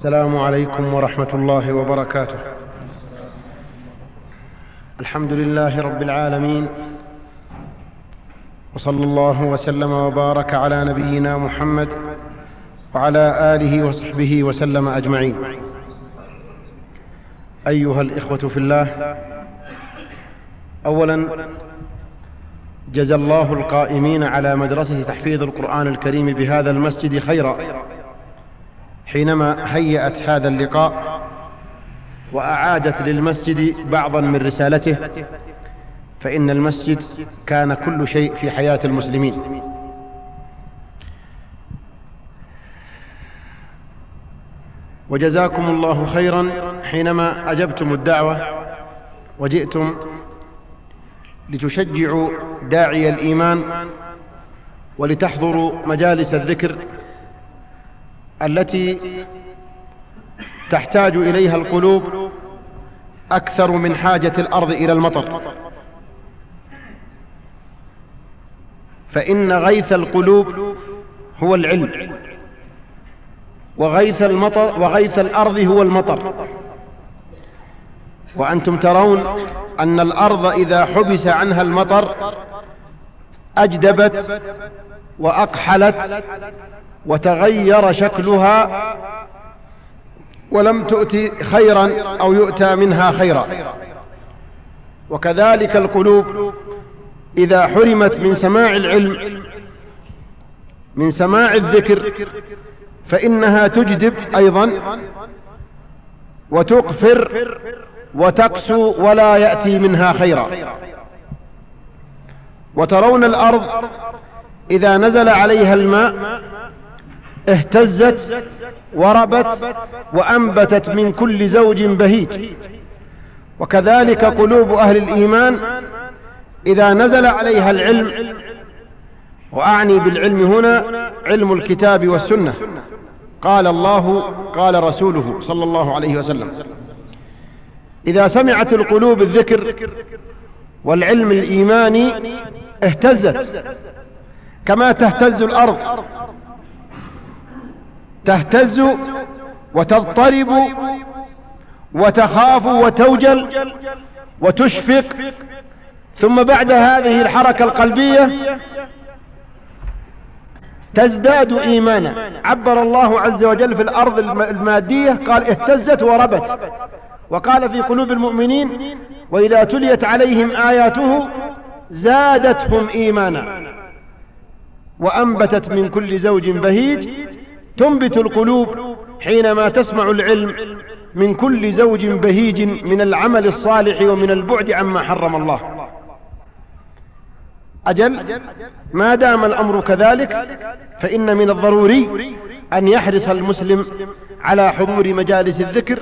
السلام عليكم ورحمة الله وبركاته. الحمد لله رب العالمين وصلى الله وسلم وبارك على نبينا محمد وعلى آله وصحبه وسلم أجمعين. أيها الإخوة في الله أولا جزى الله القائمين على مدرسة تحفيظ القرآن الكريم بهذا المسجد خيرا. حينما هيأت هذا اللقاء وأعادت للمسجد بعضا من رسالته فإن المسجد كان كل شيء في حياة المسلمين. وجزاكم الله خيرا حينما أجبتم الدعوة وجئتم لتشجعوا داعي الإيمان ولتحضروا مجالس الذكر التي تحتاج إليها القلوب أكثر من حاجة الأرض إلى المطر. فإن غيث القلوب هو العلم وغيث المطر وغيث الأرض هو المطر. وأنتم ترون أن الأرض إذا حبس عنها المطر أجدبت وأقحلت وتغير شكلها ولم تؤتي خيرا أو يؤتى منها خيرا. وكذلك القلوب إذا حرمت من سماع العلم من سماع الذكر فإنها تجدب أيضا وتقفر وتقسو ولا يأتي منها خيرا. وترون الأرض إذا نزل عليها الماء اهتزت وربت وأنبتت من كل زوج بهيج. وكذلك قلوب أهل الإيمان إذا نزل عليها العلم وأعني بالعلم هنا علم الكتاب والسنة. قال الله قال رسوله صلى الله عليه وسلم إذا سمعت القلوب الذكر والعلم الإيماني اهتزت كما تهتز الأرض تهتز وتضطرب وتخاف وتوجل وتشفق. ثم بعد هذه الحركة القلبية تزداد إيمانا. عبر الله عز وجل في الأرض المادية قال اهتزت وربت. وقال في قلوب المؤمنين وإذا تليت عليهم آياته زادتهم إيمانا. وأنبتت من كل زوج بهيج تنبت القلوب حينما تسمع العلم من كل زوج بهيج من العمل الصالح ومن البعد عما حرم الله. أجل ما دام الأمر كذلك فإن من الضروري أن يحرص المسلم على حضور مجالس الذكر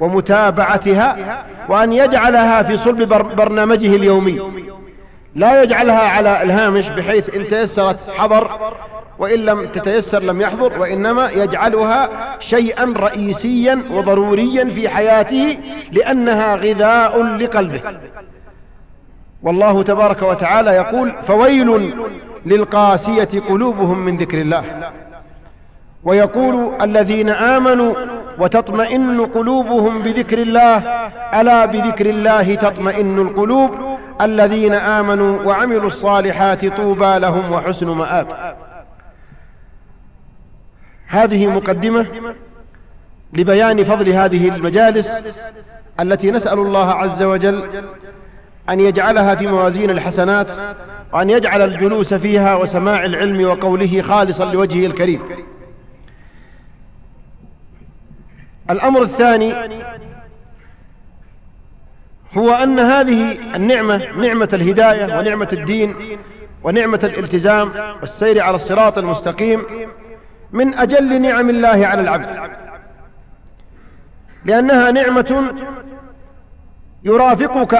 ومتابعتها وأن يجعلها في صلب برنامجه اليومي. لا يجعلها على إلهامش بحيث إن تيسرت حضر وإن لم تتيسر لم يحضر وإنما يجعلها شيئا رئيسيا وضروريا في حياته لأنها غذاء لقلبه. والله تبارك وتعالى يقول فويل للقاسية قلوبهم من ذكر الله. ويقول الذين آمنوا وتطمئن قلوبهم بذكر الله. ألا بذكر الله تطمئن القلوب؟ الذين آمنوا وعملوا الصالحات طوبى لهم وحسن مآب. هذه مقدمة لبيان فضل هذه المجالس التي نسأل الله عز وجل أن يجعلها في موازين الحسنات وأن يجعل الجلوس فيها وسماع العلم وقوله خالصا لوجهه الكريم. الأمر الثاني هو أن هذه النعمة نعمة الهداية ونعمة الدين ونعمة الالتزام والسير على الصراط المستقيم من أجل نعم الله على العبد. لأنها نعمة يرافقك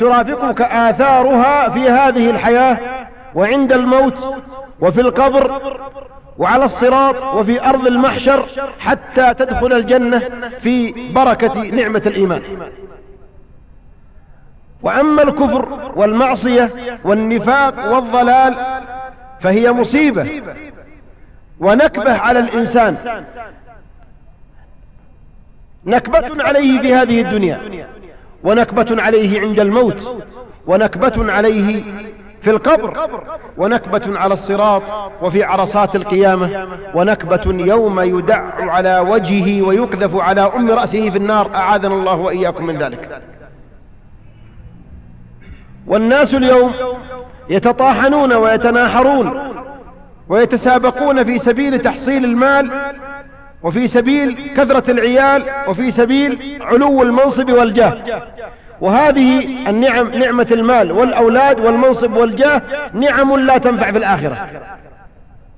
ترافقك آثارها في هذه الحياة وعند الموت وفي القبر وعلى الصراط وفي أرض المحشر حتى تدخل الجنة في بركة نعمة الإيمان. وأما الكفر والمعصية والنفاق والضلال فهي مصيبة ونكبة على الإنسان. نكبة عليه في هذه الدنيا. ونكبة عليه عند الموت. ونكبة عليه في القبر. ونكبة على الصراط وفي عرصات القيامة. ونكبة يوم يدع على وجهه ويكذف على أم رأسه في النار. أعاذنا الله وإياكم من ذلك. والناس اليوم يتطاحنون ويتناحرون. ويتسابقون في سبيل تحصيل المال وفي سبيل كثرة العيال وفي سبيل علو المنصب والجاه. وهذه النعم نعمة المال والأولاد والمنصب والجاه نعم لا تنفع في الآخرة.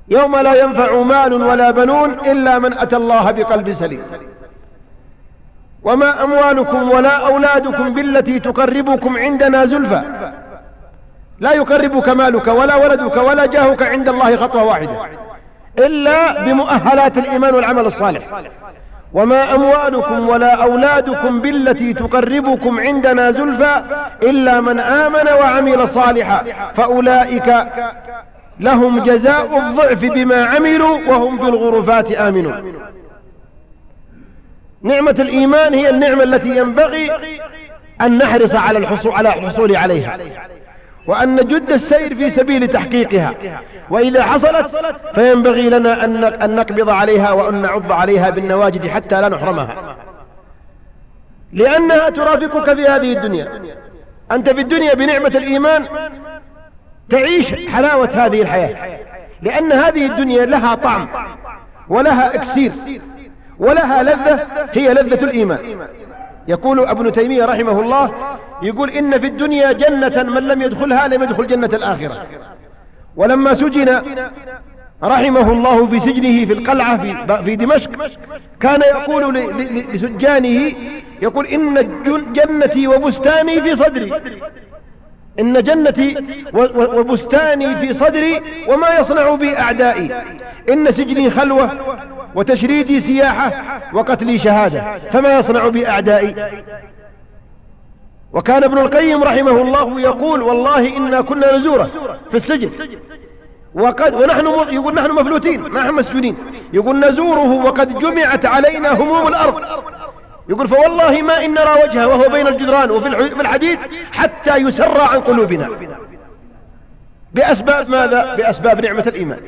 يوم لا ينفع مال ولا بنون إلا من أتى الله بقلب سليم. وما أموالكم ولا أولادكم بالتي تقربكم عندنا زلفى. لا يقربك مالك ولا ولدك ولا جاهك عند الله خطوة واحدة. إلا بمؤهلات الإيمان والعمل الصالح. وما أموالكم ولا أولادكم بالتي تقربكم عندنا زلفى إلا من آمن وعمل صالحا فأولئك لهم جزاء الضعف بما عملوا وهم في الغرفات آمنون. نعمة الإيمان هي النعمة التي ينبغي أن نحرص على الحصول على الحصول عليها. وأن نجد السير في سبيل تحقيقها. وإذا حصلت فينبغي لنا أن نقبض عليها وأن نعض عليها بالنواجد حتى لا نحرمها. لأنها ترافقك في هذه الدنيا. أنت في الدنيا بنعمة الإيمان تعيش حلاوة هذه الحياة. لأن هذه الدنيا لها طعم ولها إكسير ولها لذة هي لذة الإيمان. يقول أبن تيمية رحمه الله يقول إن في الدنيا جنة من لم يدخلها لم يدخل جنة الآخرة. ولما سجن رحمه الله في سجنه في القلعة في, في دمشق كان يقول لسجانه يقول إن جنتي وبستاني في صدري. إن جنتي وبستاني في صدري وما يصنع بي أعدائي. إن سجني خلوة وتشريدي سياحة وقتلي شهادة. فما يصنع بي أعدائي. وكان ابن القيم رحمه الله يقول والله إنا كنا نزورة في السجن. وقد ونحن يقول نحن مفلوتين ما إحنا مسجونين. يقول نزوره وقد جمعت علينا هموم الأرض. يقول فوالله ما إن نرى وجهه وهو بين الجدران وفي الحديد حتى يسرى عن قلوبنا. بأسباب ماذا؟ بأسباب نعمة الإيمان.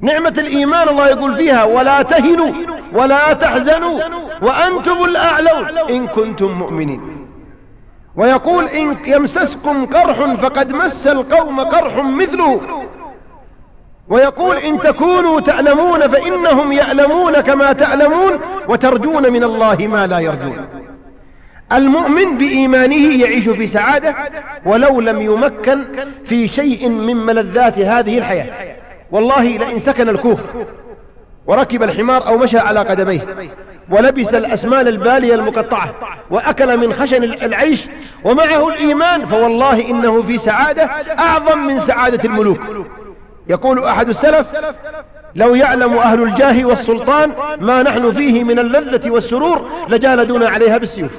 نعمة الإيمان الله يقول فيها ولا تهنوا ولا تحزنوا وأنتم الأعلون إن كنتم مؤمنين. ويقول إن يمسسكم قرح فقد مس القوم قرح مثله. ويقول إن تكونوا تألمون فإنهم يألمون كما تألمون وترجون من الله ما لا يرجون. المؤمن بإيمانه يعيش في سعادة ولو لم يمكن في شيء من ملذات هذه الحياة. والله لئن سكن الكوخ وركب الحمار أو مشى على قدميه ولبس الأسمان البالية المقطعة وأكل من خشن العيش ومعه الإيمان فوالله إنه في سعادة أعظم من سعادة الملوك. يقول أحد السلف لو يعلم أهل الجاه والسلطان ما نحن فيه من اللذة والسرور لجالدونا عليها بالسيوف.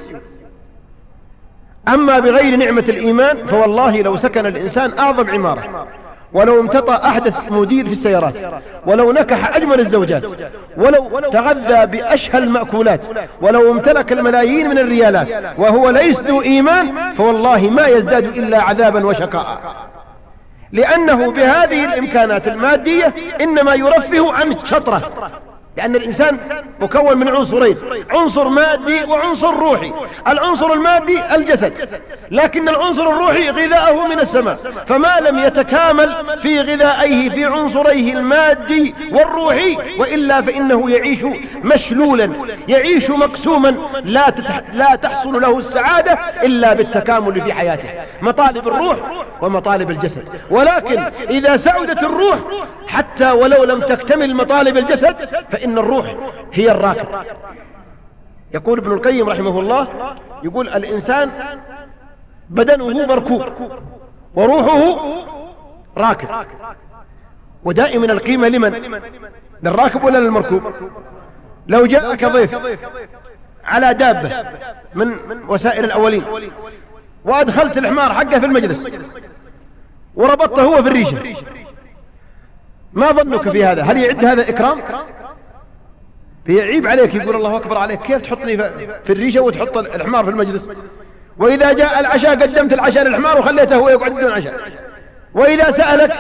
أما بغير نعمة الإيمان فوالله لو سكن الإنسان أعظم عمارة ولو امتطى أحدث مدير في السيارات ولو نكح أجمل الزوجات ولو تغذى بأشهى المأكولات ولو امتلك الملايين من الريالات وهو ليس ذو إيمان فوالله ما يزداد إلا عذابا وشقاء. لأنه بهذه الإمكانات المادية إنما يرفه عن شطرة لأن الإنسان مكون من عنصرين عنصر مادي وعنصر روحي. العنصر المادي الجسد. لكن العنصر الروحي غذاءه من السماء. فما لم يتكامل في غذائه في عنصريه المادي والروحي وإلا فإنه يعيش مشلولا يعيش مقسوما. لا, تتح لا تحصل له السعادة إلا بالتكامل في حياته. مطالب الروح ومطالب الجسد. ولكن إذا سعدت الروح حتى ولو لم تكتمل مطالب الجسد فإن الروح هي الراكب. يقول ابن القيم رحمه الله يقول الإنسان بدنه مركوب وروحه راكب. ودائما القيمة لمن؟ للراكب ولا للمركوب؟ لو جاءك ضيف على دابة من وسائل الأولين وأدخلت الحمار حقه في المجلس وربطته هو في الريشة ما ظنك في هذا؟ هل يعد هذا إكرام؟ بيعيب عليك يقول الله أكبر عليك. كيف تحطني في الريشة وتحط الحمار في المجلس؟ وإذا جاء العشاء قدمت العشاء للحمار وخليته هو يقعد بدون عشاء. وإذا سألك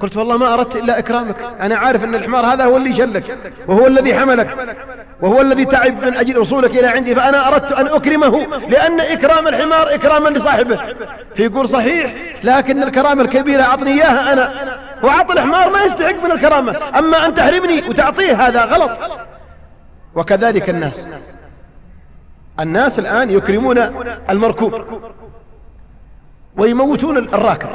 قلت والله ما أردت إلا إكرامك. أنا عارف أن الحمار هذا هو اللي شلك وهو الذي حملك وهو الذي تعب من أجل وصولك إلى عندي. فأنا أردت أن أكرمه لأن إكرام الحمار إكراما لصاحبه. فيقول صحيح لكن الكرامة الكبيرة أعطني إياها أنا. وأعطي الحمار ما يستحق من الكرامة. أما أن تحرمني وتعطيه هذا غلط. وكذلك الناس. الناس الآن يكرمون المركوب. ويموتون الراكب.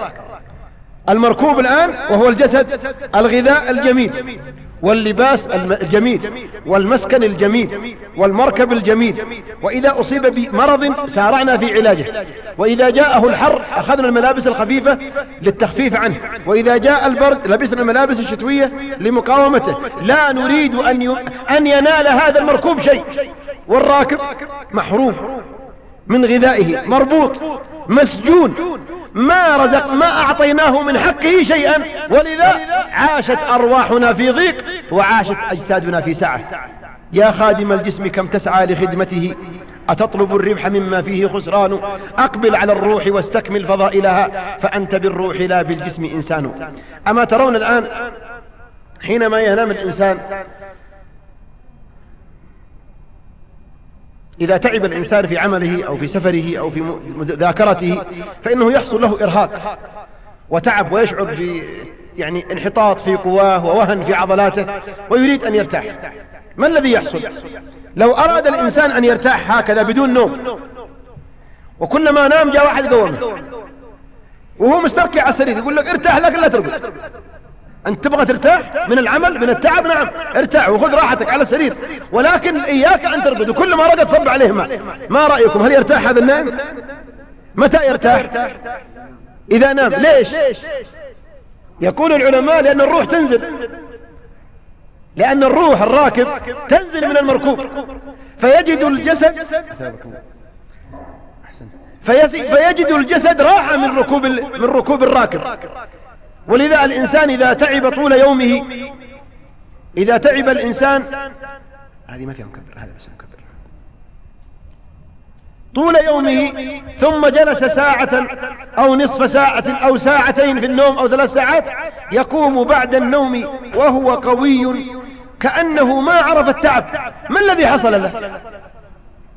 المركوب الآن وهو الجسد الغذاء الجميل. واللباس الجميل والمسكن الجميل والمركب الجميل. وإذا أصيب بمرض سارعنا في علاجه. وإذا جاءه الحر أخذنا الملابس الخفيفة للتخفيف عنه. وإذا جاء البرد لبسنا الملابس الشتوية لمقاومته. لا نريد أن, أن ينال هذا المركوب شيء. والراكب محروم من غذائه مربوط. مسجون. ما رزق ما أعطيناه من حقه شيئا. ولذا عاشت أرواحنا في ضيق وعاشت أجسادنا في سعة. يا خادم الجسم كم تسعى لخدمته؟ أتطلب الربح مما فيه خسران؟ أقبل على الروح واستكمل فضائلها. فأنت بالروح لا بالجسم إنسان. أما ترون الآن حينما ينام الإنسان إذا تعب الإنسان في عمله أو في سفره أو في ذاكرته فإنه يحصل له إرهاق وتعب ويشعر في يعني انحطاط في قواه ووهن في عضلاته ويريد أن يرتاح. ما الذي يحصل؟ لو أراد الإنسان أن يرتاح هكذا بدون نوم وكلما نام جاء واحد قومه وهو مستركع على السرير يقول لك ارتاح لكن لا ترقد. أنت تبغى ترتاح من العمل من التعب نعم. ارتاح وخذ راحتك على السرير ولكن إياك أن ترقد وكل ما رقد صب عليه ماء ما رأيكم؟ هل يرتاح هذا النائم متى يرتاح؟ إذا نام. ليش؟ يقول العلماء لأن الروح تنزل. لأن الروح الراكب تنزل من المركوب. فيجد الجسد فيجد الجسد راحة من ركوب من ركوب الراكب. ولذا الإنسان إذا تعب طول يومه إذا تعب الإنسان هذه ما فيها مكبر هذا بس مكبر. طول يومه ثم جلس ساعة أو نصف ساعة أو ساعتين في النوم أو ثلاث ساعات يقوم بعد النوم وهو قوي كأنه ما عرف التعب. ما الذي حصل له؟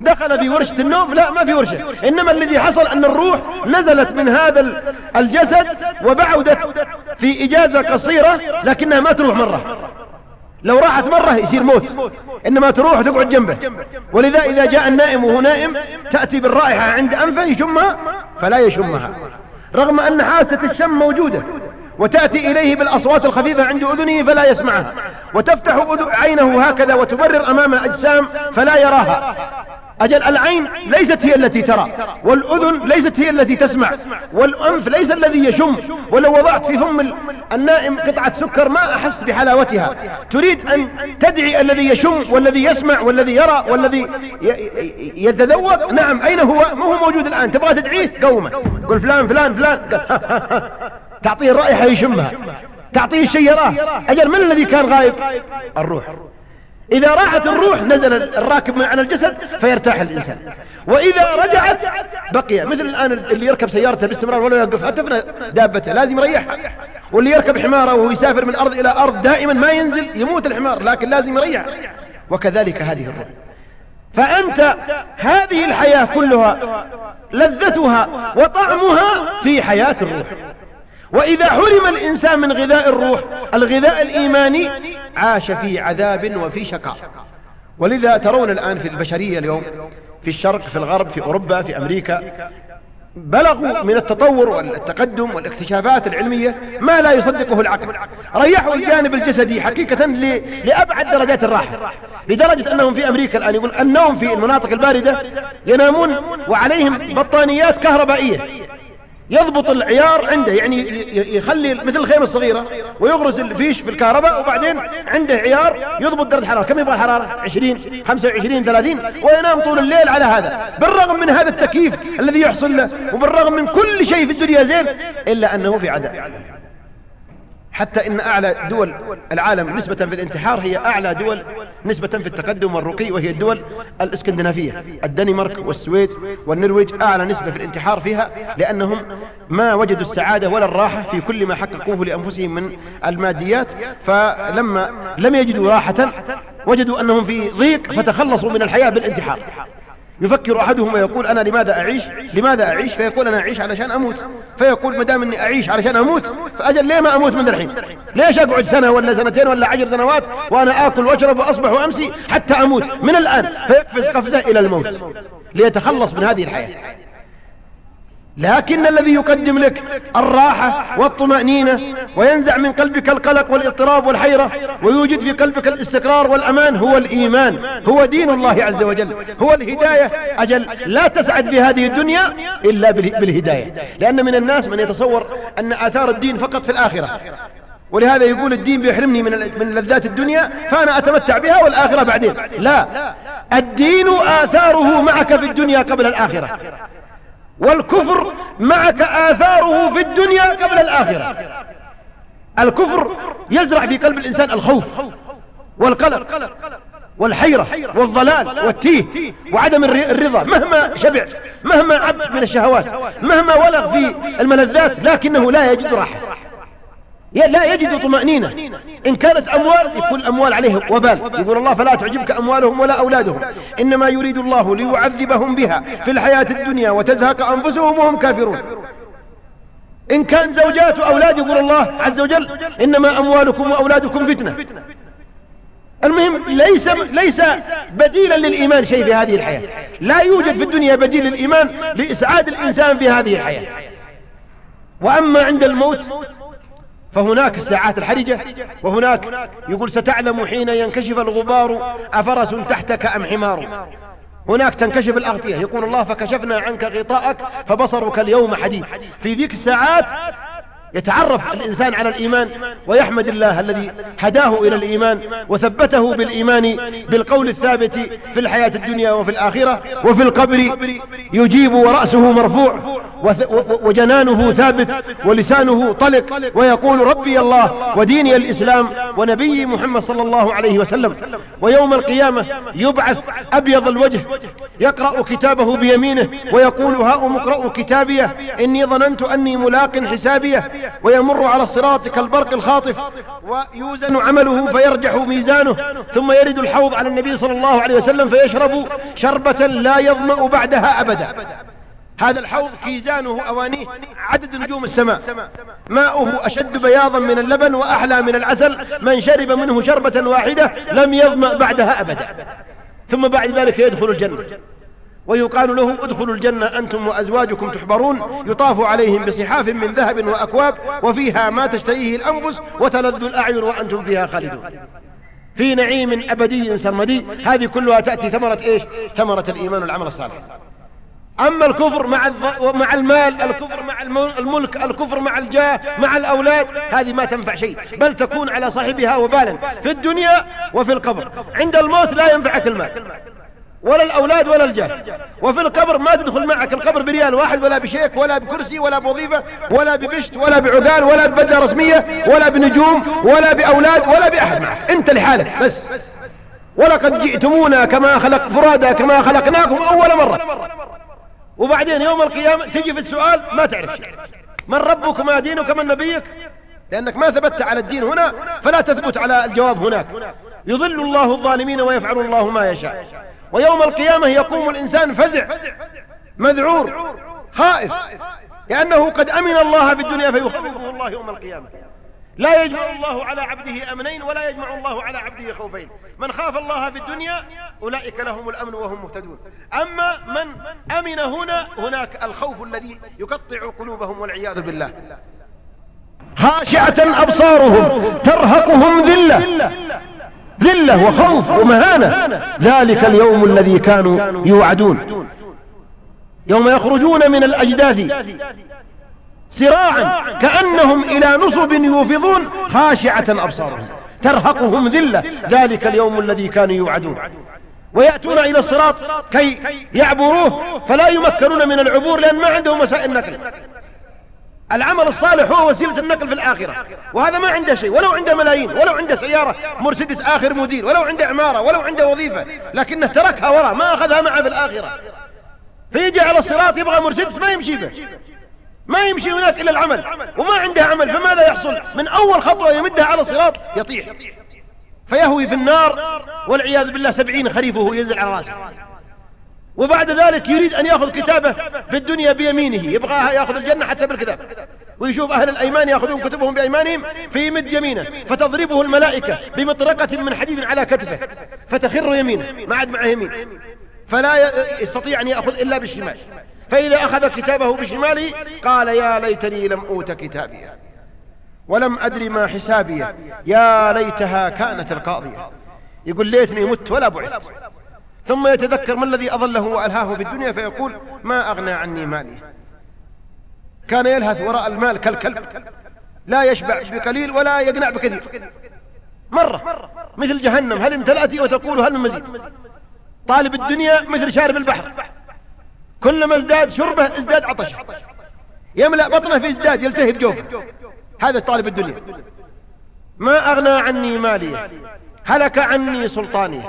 دخل في ورشة النوم؟ لا ما في ورشة. إنما الذي حصل أن الروح نزلت من هذا الجسد وبعدت في إجازة قصيرة لكنها ما تروح مرة. لو راحت مرة يصير موت. إنما تروح وتقعد جنبه. ولذا إذا جاء النائم وهو نائم تأتي بالرائحة عند أنفه يشمها فلا يشمها. رغم أن حاسة الشم موجودة وتأتي إليه بالأصوات الخفيفة عند أذنه فلا يسمعها. وتفتح عينه هكذا وتبرر أمام الأجسام فلا يراها. أجل العين ليست هي التي ترى والأذن ليست هي التي تسمع والأنف ليس الذي يشم ولو وضعت في فم النائم قطعة سكر ما أحس بحلاوتها. تريد أن تدعي الذي يشم والذي يسمع والذي يرى والذي يتذوق. نعم أين هو؟ ما هو موجود الآن؟ تبغى تدعيه؟ قومه. قل فلان فلان فلان. تعطيه الرائحة يشمها تعطيه الشيء يراه. أجل من الذي كان غايب الروح. إذا راحت الروح نزل الراكب على الجسد فيرتاح الإنسان. وإذا رجعت بقي. مثل الآن اللي يركب سيارته باستمرار ولا يوقف هتفنا دابته لازم يريحها واللي يركب حماره وهو يسافر من أرض إلى أرض دائما ما ينزل يموت الحمار لكن لازم يريح. وكذلك هذه الروح. فأنت هذه الحياة كلها لذتها وطعمها في حياة الروح. وإذا حرم الإنسان من غذاء الروح الغذاء الإيماني عاش في عذاب وفي شقاء. ولذا ترون الآن في البشرية اليوم في الشرق في الغرب في أوروبا في أمريكا بلغوا من التطور والتقدم والاكتشافات العلمية ما لا يصدقه العقل. ريحوا الجانب الجسدي حقيقة لأبعد درجات الراحة لدرجة أنهم في أمريكا الآن يقول النوم في المناطق الباردة ينامون وعليهم بطانيات كهربائية. يضبط العيار عنده يعني يخلي مثل الخيمة الصغيرة ويغرز الفيش في الكهرباء وبعدين عنده عيار يضبط درجة الحرارة كم يبغى الحرارة؟ 20 25 30 وينام طول الليل على هذا. بالرغم من هذا التكييف الذي يحصل له وبالرغم من كل شيء في الدنيا زين إلا أنه في عذاب. حتى إن أعلى دول العالم نسبة في الانتحار هي أعلى دول نسبة في التقدم والرقي وهي الدول الإسكندنافية. الدنمارك والسويد والنرويج أعلى نسبة في الانتحار فيها لأنهم ما وجدوا السعادة ولا الراحة في كل ما حققوه لأنفسهم من الماديات. فلما لم يجدوا راحة وجدوا أنهم في ضيق فتخلصوا من الحياة بالانتحار. يفكر أحدهم ويقول أنا لماذا أعيش؟ لماذا أعيش؟ فيقول أنا أعيش علشان أموت. فيقول ما دام أني أعيش علشان أموت فأجل ليه ما أموت من الحين ليش أقعد سنة ولا سنتين ولا عشر سنوات وأنا آكل وأشرب وأصبح وأمسي حتى أموت؟ من الآن. فيقفز قفزة إلى الموت. ليتخلص من هذه الحياة. لكن الذي يقدم لك الراحة والطمأنينة وينزع من قلبك القلق والاضطراب والحيرة ويوجد في قلبك الاستقرار والأمان هو الإيمان هو دين الله عز وجل هو الهداية. أجل لا تسعد في هذه الدنيا إلا بالهداية. لأن من الناس من يتصور أن آثار الدين فقط في الآخرة. ولهذا يقول الدين بيحرمني من من لذات الدنيا فأنا أتمتع بها والآخرة بعدين. لا. الدين آثاره معك في الدنيا قبل الآخرة. والكفر معك آثاره في الدنيا قبل الآخرة. الكفر يزرع في قلب الإنسان الخوف والقلق والحيرة والضلال والتيه وعدم الرضا. مهما شبع مهما عب من الشهوات مهما ولغ في الملذات لكنه لا يجد راحة. لا يجد طمأنينة. إن كانت أموال يكون الأموال عليه وبال. يقول الله فلا تعجبك أموالهم ولا أولادهم. إنما يريد الله ليعذبهم بها في الحياة الدنيا وتزهق أنفسهم وهم كافرون. إن كان زوجات وأولاد يقول الله عز وجل إنما أموالكم وأولادكم فتنة. المهم ليس ليس بديلا للإيمان شيء في هذه الحياة. لا يوجد في الدنيا بديل للإيمان لإسعاد الإنسان في هذه الحياة. وأما عند الموت فهناك الساعات الحرجة وهناك يقول ستعلم حين ينكشف الغبار أفرس تحتك أم حمار. هناك تنكشف الأغطية يقول الله فكشفنا عنك غطاءك فبصرك اليوم حديد. في ذيك الساعات يتعرف الإنسان على الإيمان ويحمد الله الذي هداه إلى الإيمان وثبته بالإيمان بالقول الثابت في الحياة الدنيا وفي الآخرة وفي القبر يجيب ورأسه مرفوع وجنانه ثابت ولسانه طلق ويقول ربي الله وديني الإسلام ونبي محمد صلى الله عليه وسلم ويوم القيامة يبعث أبيض الوجه يقرأ كتابه بيمينه ويقول هاؤم اقرأوا كتابيه إني ظننت أني ملاق حسابيه ويمر على الصراط كالبرق الخاطف ويوزن عمله فيرجح ميزانه ثم يرد الحوض على النبي صلى الله عليه وسلم فيشرب شربة لا يظمأ بعدها أبدا. هذا الحوض كيزانه أوانيه عدد نجوم السماء. ماؤه أشد بياضا من اللبن وأحلى من العسل. من شرب منه شربة واحدة لم يظمأ بعدها أبدا. ثم بعد ذلك يدخل الجنة. ويقال له ادخلوا الجنة أنتم وأزواجكم تحبرون يطاف عليهم بصحاف من ذهب وأكواب وفيها ما تشتهيه الأنفس وتلذ الأعين وأنتم فيها خالدون. في نعيم أبدي سرمدي هذه كلها تأتي ثمرة إيش؟ ثمرة الإيمان والعمل الصالح. أما الكفر مع مع المال الكفر مع الملك الكفر مع الجاه مع الأولاد هذه ما تنفع شيء. بل تكون على صاحبها وبالا في الدنيا وفي القبر. عند الموت لا ينفعك المال. ولا الأولاد ولا الجاه وفي القبر ما تدخل معك القبر بريال واحد ولا بشيك ولا بكرسي ولا بوظيفة ولا ببشت ولا بعقال ولا ببدلة رسمية ولا بنجوم ولا بأولاد ولا بأحد معك. أنت لحالك بس. ولقد جئتمونا كما خلق فرادا كما خلقناكم أول مرة. وبعدين يوم القيامة تجي في السؤال ما تعرف شيء. من ربك ما دينك من نبيك؟ لأنك ما ثبت على الدين هنا فلا تثبت على الجواب هناك. يضل الله الظالمين ويفعل الله ما يشاء. ويوم القيامة يقوم الإنسان فزع مذعور خائف لأنه قد أمن الله في الدنيا فيخوفه الله يوم القيامة. لا يجمع الله على عبده أمنين ولا يجمع الله على عبده خوفين. من خاف الله في الدنيا أولئك لهم الأمن وهم مهتدون. أما من أمن هنا هناك الخوف الذي يقطع قلوبهم والعياذ بالله. خاشعة أبصارهم ترهقهم ذلة. ذلة وخوف ومهانة. ذلك اليوم الذي كانوا يوعدون. يوم يخرجون من الأجداث سراعا كأنهم إلى نصب يوفضون خاشعة أبصارهم ترهقهم ذلة. ذلك اليوم الذي كانوا يوعدون. ويأتون إلى الصراط كي يعبروه فلا يمكنون من العبور لأن ما عندهم وسائل نقل العمل الصالح هو وسيلة النقل في الآخرة. وهذا ما عنده شيء. ولو عنده ملايين ولو عنده سيارة مرسيدس آخر مدير ولو عنده عمارة ولو عنده وظيفة لكنه تركها وراء ما أخذها معه في الآخرة. فيجي على الصراط يبغى مرسيدس ما يمشي به ما يمشي هناك إلا العمل. وما عنده عمل فماذا يحصل؟ من أول خطوة يمدها على الصراط يطيح. فيهوي في النار والعياذ بالله سبعين خريفه ينزل على رأسه. وبعد ذلك يريد أن يأخذ كتابه في الدنيا بيمينه يبغى يأخذ الجنة حتى بالكتاب. ويشوف أهل الأيمان يأخذون كتبهم بأيمانهم فيمد يمينه فتضربه الملائكة بمطرقة من حديد على كتفه فتخر يمينه ما عاد معه يمين. فلا يستطيع أن يأخذ إلا بالشمال. فإذا أخذ كتابه بشماله قال يا ليتني لم أوت كتابي ولم أدري ما حسابي يا ليتها كانت القاضية. يقول ليتني مت ولا بعثت. ثم يتذكر ما الذي أضله وألهاه في الدنيا فيقول ما أغنى عني مالي. كان يلهث وراء المال كالكلب. لا يشبع بقليل ولا يقنع بكثير. مرة مثل جهنم هل امتلأت وتقول هل من مزيد؟ طالب الدنيا مثل شارب البحر. كلما ازداد شربه ازداد عطش يملأ بطنه في ازداد يلتهب جوفه. هذا طالب الدنيا. ما أغنى عني مالي. هلك عني سلطاني.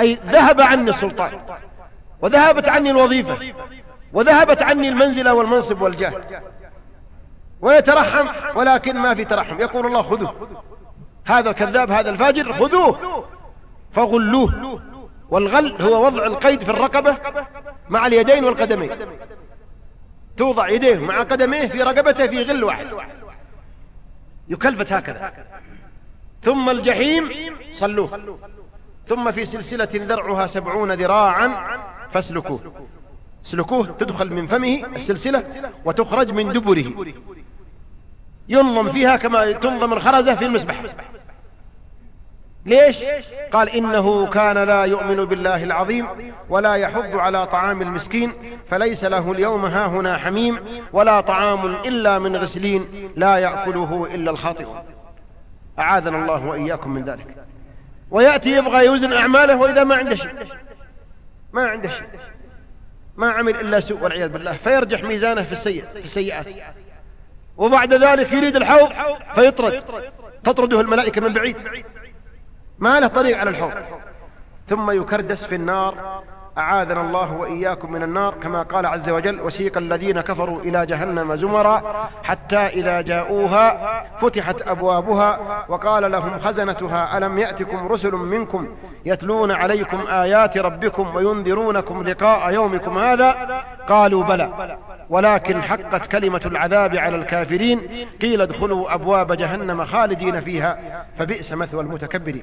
أي ذهب عني السلطان وذهبت عني الوظيفة وذهبت عني المنزلة والمنصب والجاه. ويترحم ولكن ما في ترحم. يقول الله خذوه. هذا الكذاب هذا الفاجر خذوه. فغلوه. والغل هو وضع القيد في الرقبة مع اليدين والقدمين. توضع يديه مع قدميه في رقبته في غل واحد. يكلفت هكذا. ثم الجحيم صلوه. ثم في سلسلة ذرعها سبعون ذراعا فاسلكوه. اسلكوه تدخل من فمه السلسلة وتخرج من دبره. ينظم فيها كما تنظم الخرزة في المسبح. ليش؟ قال إنه كان لا يؤمن بالله العظيم ولا يحض على طعام المسكين فليس له اليوم هاهنا حميم ولا طعام إلا من غسلين لا يأكله إلا الخاطئ أعاذنا الله وإياكم من ذلك. ويأتي يبغى يوزن أعماله وإذا ما عنده شيء. ما عنده شيء. ما عمل إلا سوء والعياذ بالله. فيرجح ميزانه في السيء في السيئات. وبعد ذلك يريد الحوض فيطرد. تطرده الملائكة من بعيد. ما له طريق على الحوض. ثم يكردس في النار. أعاذنا الله وإياكم من النار كما قال عز وجل وسيق الذين كفروا إلى جهنم زمرا حتى إذا جاءوها فتحت أبوابها وقال لهم خزنتها ألم يأتكم رسل منكم يتلون عليكم آيات ربكم وينذرونكم لقاء يومكم هذا؟ قالوا بلى. ولكن حقت كلمة العذاب على الكافرين قيل ادخلوا أبواب جهنم خالدين فيها فبئس مثوى المتكبرين.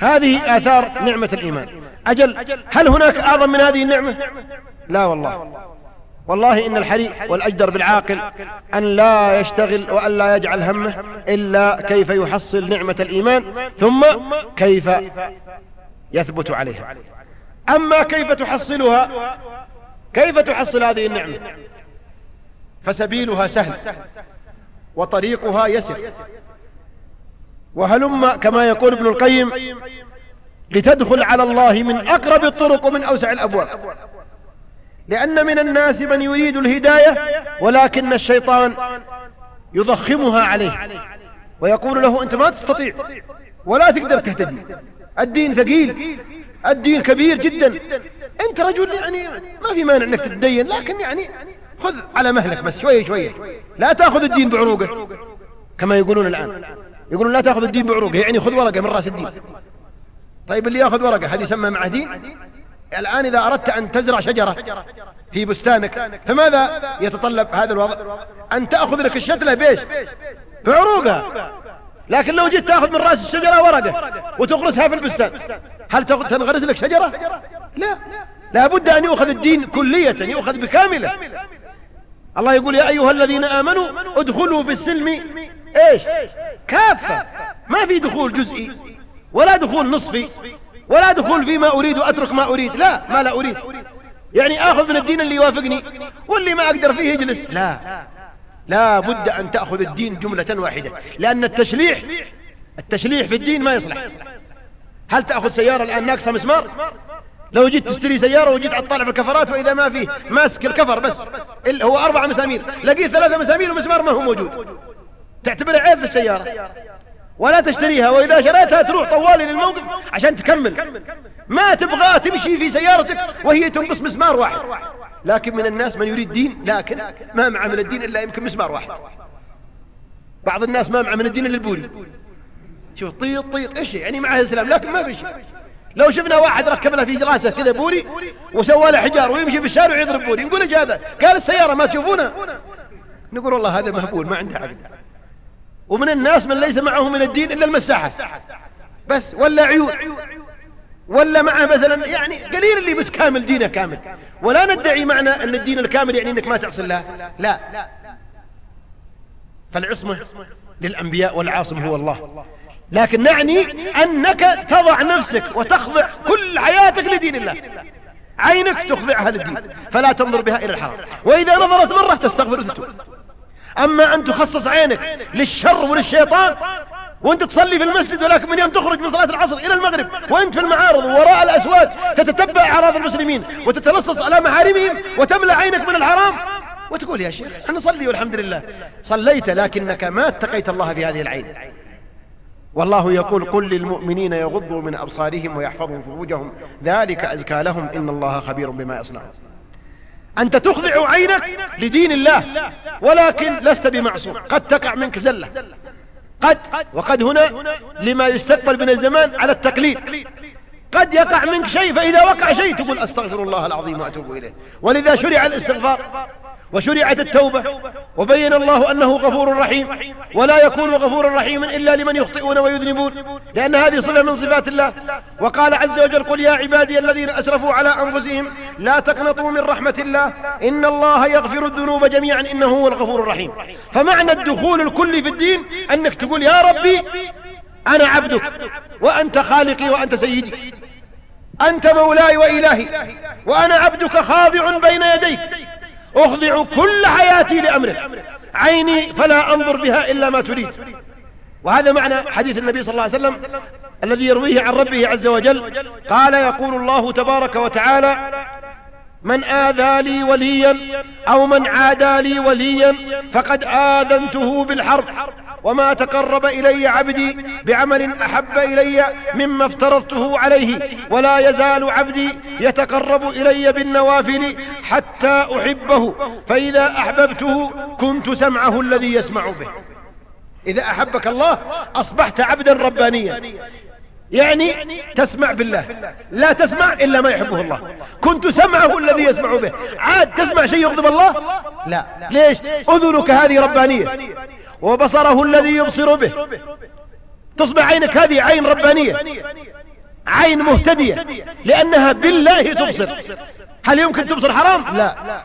هذه آثار نعمة الإيمان. أجل هل هناك أعظم من هذه النعمة؟ لا والله. والله إن الحري والأجدر بالعاقل أن لا يشتغل وأن لا يجعل همه إلا كيف يحصل نعمة الإيمان ثم كيف يثبت عليها. أما كيف تحصلها؟ كيف تحصل هذه النعمة؟ فسبيلها سهل وطريقها يسر. وهلم كما يقول ابن القيم لتدخل على الله من أقرب الطرق ومن أوسع الأبواب. لأن من الناس من يريد الهداية ولكن الشيطان يضخمها عليه ويقول له أنت ما تستطيع ولا تقدر تهتدي. الدين ثقيل الدين كبير جدا. أنت رجل يعني ما في مانع أنك تتدين لكن يعني خذ على مهلك بس شوية شوية لا تأخذ الدين بعروقه كما يقولون الآن. يقولون لا تأخذ الدين بعروقه يعني خذ ورقة من رأس الدين. طيب اللي يأخذ ورقة هذه يسمى مع دين الآن إذا أردت أن تزرع شجرة في بستانك فماذا يتطلب هذا الوضع؟ أن تأخذ لك الشتلة بيش بعروقها. لكن لو جيت تأخذ من رأس الشجرة ورقة وتغرسها في البستان هل تنغرس لك شجرة؟ لا. لا بد أن يؤخذ الدين كلية يؤخذ بكاملة. الله يقول يا أيها الذين آمنوا ادخلوا في السلم إيش؟ كافة. ما في دخول جزئي ولا دخول نصفي ولا دخول فيما أريد وأترك ما أريد. لا ما لا أريد. يعني آخذ من الدين اللي يوافقني واللي ما أقدر فيه يجلس. لا لا بد أن تأخذ الدين جملة واحدة لأن التشليح التشليح في الدين ما يصلح. هل تأخذ سيارة الآن ناقصة مسمار؟ لو جيت تشتري سيارة وجيت تطالع في الكفرات وإذا ما فيه ماسك الكفر بس هو أربع مسامير لقيت ثلاثة مسامير ومسمار ما هو موجود. تعتبرها عيب في السيارة. ولا تشتريها وإذا شريتها تروح طوالي للموقف عشان تكمل. ما تبغى تمشي في سيارتك وهي تنقص مسمار واحد. لكن من الناس من يريد دين لكن ما معه من الدين إلا يمكن مسمار واحد. بعض الناس ما معه من الدين إلا البوري شوف طيط طيط إيش يعني؟ معه الإسلام لكن ما في شيء. لو شفنا واحد ركب له في راسه كذا بوري وسوى له حجار ويمشي في الشارع ويضرب بوري نقول إيش هذا قال السيارة ما تشوفونه؟ نقول والله هذا مهبول ما عنده عقل. ومن الناس من ليس معه من الدين إلا المساحة. بس ولا عيون. ولا معه مثلا يعني قليل اللي متكامل دينه كامل. ولا ندعي معنى أن الدين الكامل يعني أنك ما تعصي الله. لا. فالعصمة للأنبياء والعاصم هو الله. لكن نعني أنك تضع نفسك وتخضع كل حياتك لدين الله. عينك تخضعها للدين فلا تنظر بها إلى الحرام. وإذا نظرت مرة تستغفر وتتوب. أما أن تخصص عينك للشر وللشيطان وأنت تصلي في المسجد ولكن من يوم تخرج من صلاة العصر إلى المغرب وأنت في المعارض وراء الأسواق تتتبع أعراض المسلمين وتتلصص على محارمهم وتملأ عينك من الحرام. وتقول يا شيخ أنا صلي والحمد لله. صليت لكنك ما اتقيت الله في هذه العين. والله يقول قل للمؤمنين يغضوا من أبصارهم ويحفظوا فروجهم ذلك أزكى لهم إن الله خبير بما يصنعون. أنت تخضع عينك لدين الله ولكن لست بمعصوم. قد تقع منك زلة. قد وقد هنا لما يستقبل من الزمان على التقليد. قد يقع منك شيء فإذا وقع شيء تقول أستغفر الله العظيم وأتوب إليه. ولذا شرع الاستغفار. وشرعت التوبة وبين الله أنه غفور رحيم ولا يكون غفورا رحيما إلا لمن يخطئون ويذنبون لأن هذه صفة من صفات الله. وقال عز وجل قل يا عبادي الذين أسرفوا على أنفسهم لا تقنطوا من رحمة الله إن الله يغفر الذنوب جميعا إنه هو الغفور الرحيم. فمعنى الدخول الكلي في الدين أنك تقول يا ربي أنا عبدك وأنت خالقي وأنت سيدي أنت مولاي وإلهي وأنا عبدك خاضع بين يديك أخضع كل حياتي لأمرك. عيني فلا أنظر بها إلا ما تريد. وهذا معنى حديث النبي صلى الله عليه وسلم الذي يرويه عن ربه عز وجل. قال يقول الله تبارك وتعالى من آذى لي وليا أو من عادى لي وليا فقد آذنته بالحرب وما تقرب إلي عبدي بعمل أحب إلي مما افترضته عليه ولا يزال عبدي يتقرب إلي بالنوافل حتى أحبه فإذا أحببته كنت سمعه الذي يسمع به. إذا أحبك الله أصبحت عبدا ربانيا. يعني تسمع بالله. لا تسمع إلا ما يحبه الله. كنت سمعه الذي يسمع به. عاد تسمع شيء يغضب الله؟ لا. ليش؟ أذنك هذه ربانية. وبصره الذي يبصر به. تصبح عينك هذه عين ربانية. عين مهتدية. لأنها بالله تبصر. هل يمكن تبصر حرام؟ لا.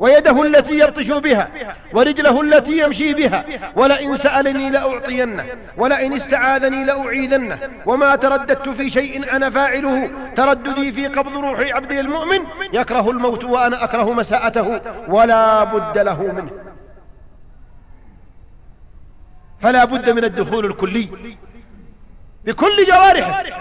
ويده التي يبطش بها ورجله التي يمشي بها ولئن سألني لأعطينه ولئن استعاذني لأعيذنه. وما ترددت في شيء أنا فاعله ترددي في قبض روح عبدي المؤمن. يكره الموت وأنا أكره مساءته ولا بد له منه. فلا بد من الدخول الكلي بكل جوارحك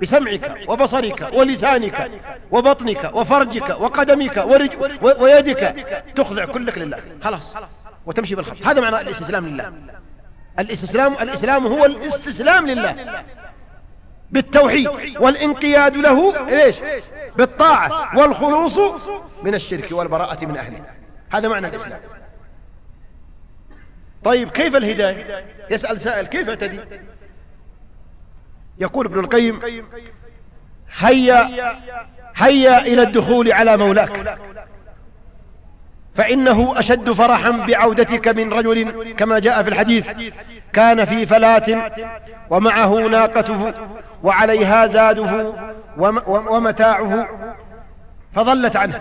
بسمعك وبصرك ولسانك وبطنك وفرجك وقدمك ورج ويدك تخضع كلك لله. خلاص. وتمشي بالخط. هذا معنى الاستسلام لله. الاستسلام الإسلام هو الاستسلام لله. بالتوحيد والانقياد له إيش؟ بالطاعة والخلوص من الشرك والبراءة من أهله. هذا معنى الإسلام. طيب كيف الهداية؟ يسأل سائل كيف اهتدي يقول ابن القيم هيا هيا إلى الدخول على مولاك فإنه أشد فرحا بعودتك من رجل كما جاء في الحديث كان في فلاة ومعه ناقته وعليها زاده ومتاعه فظلت عنه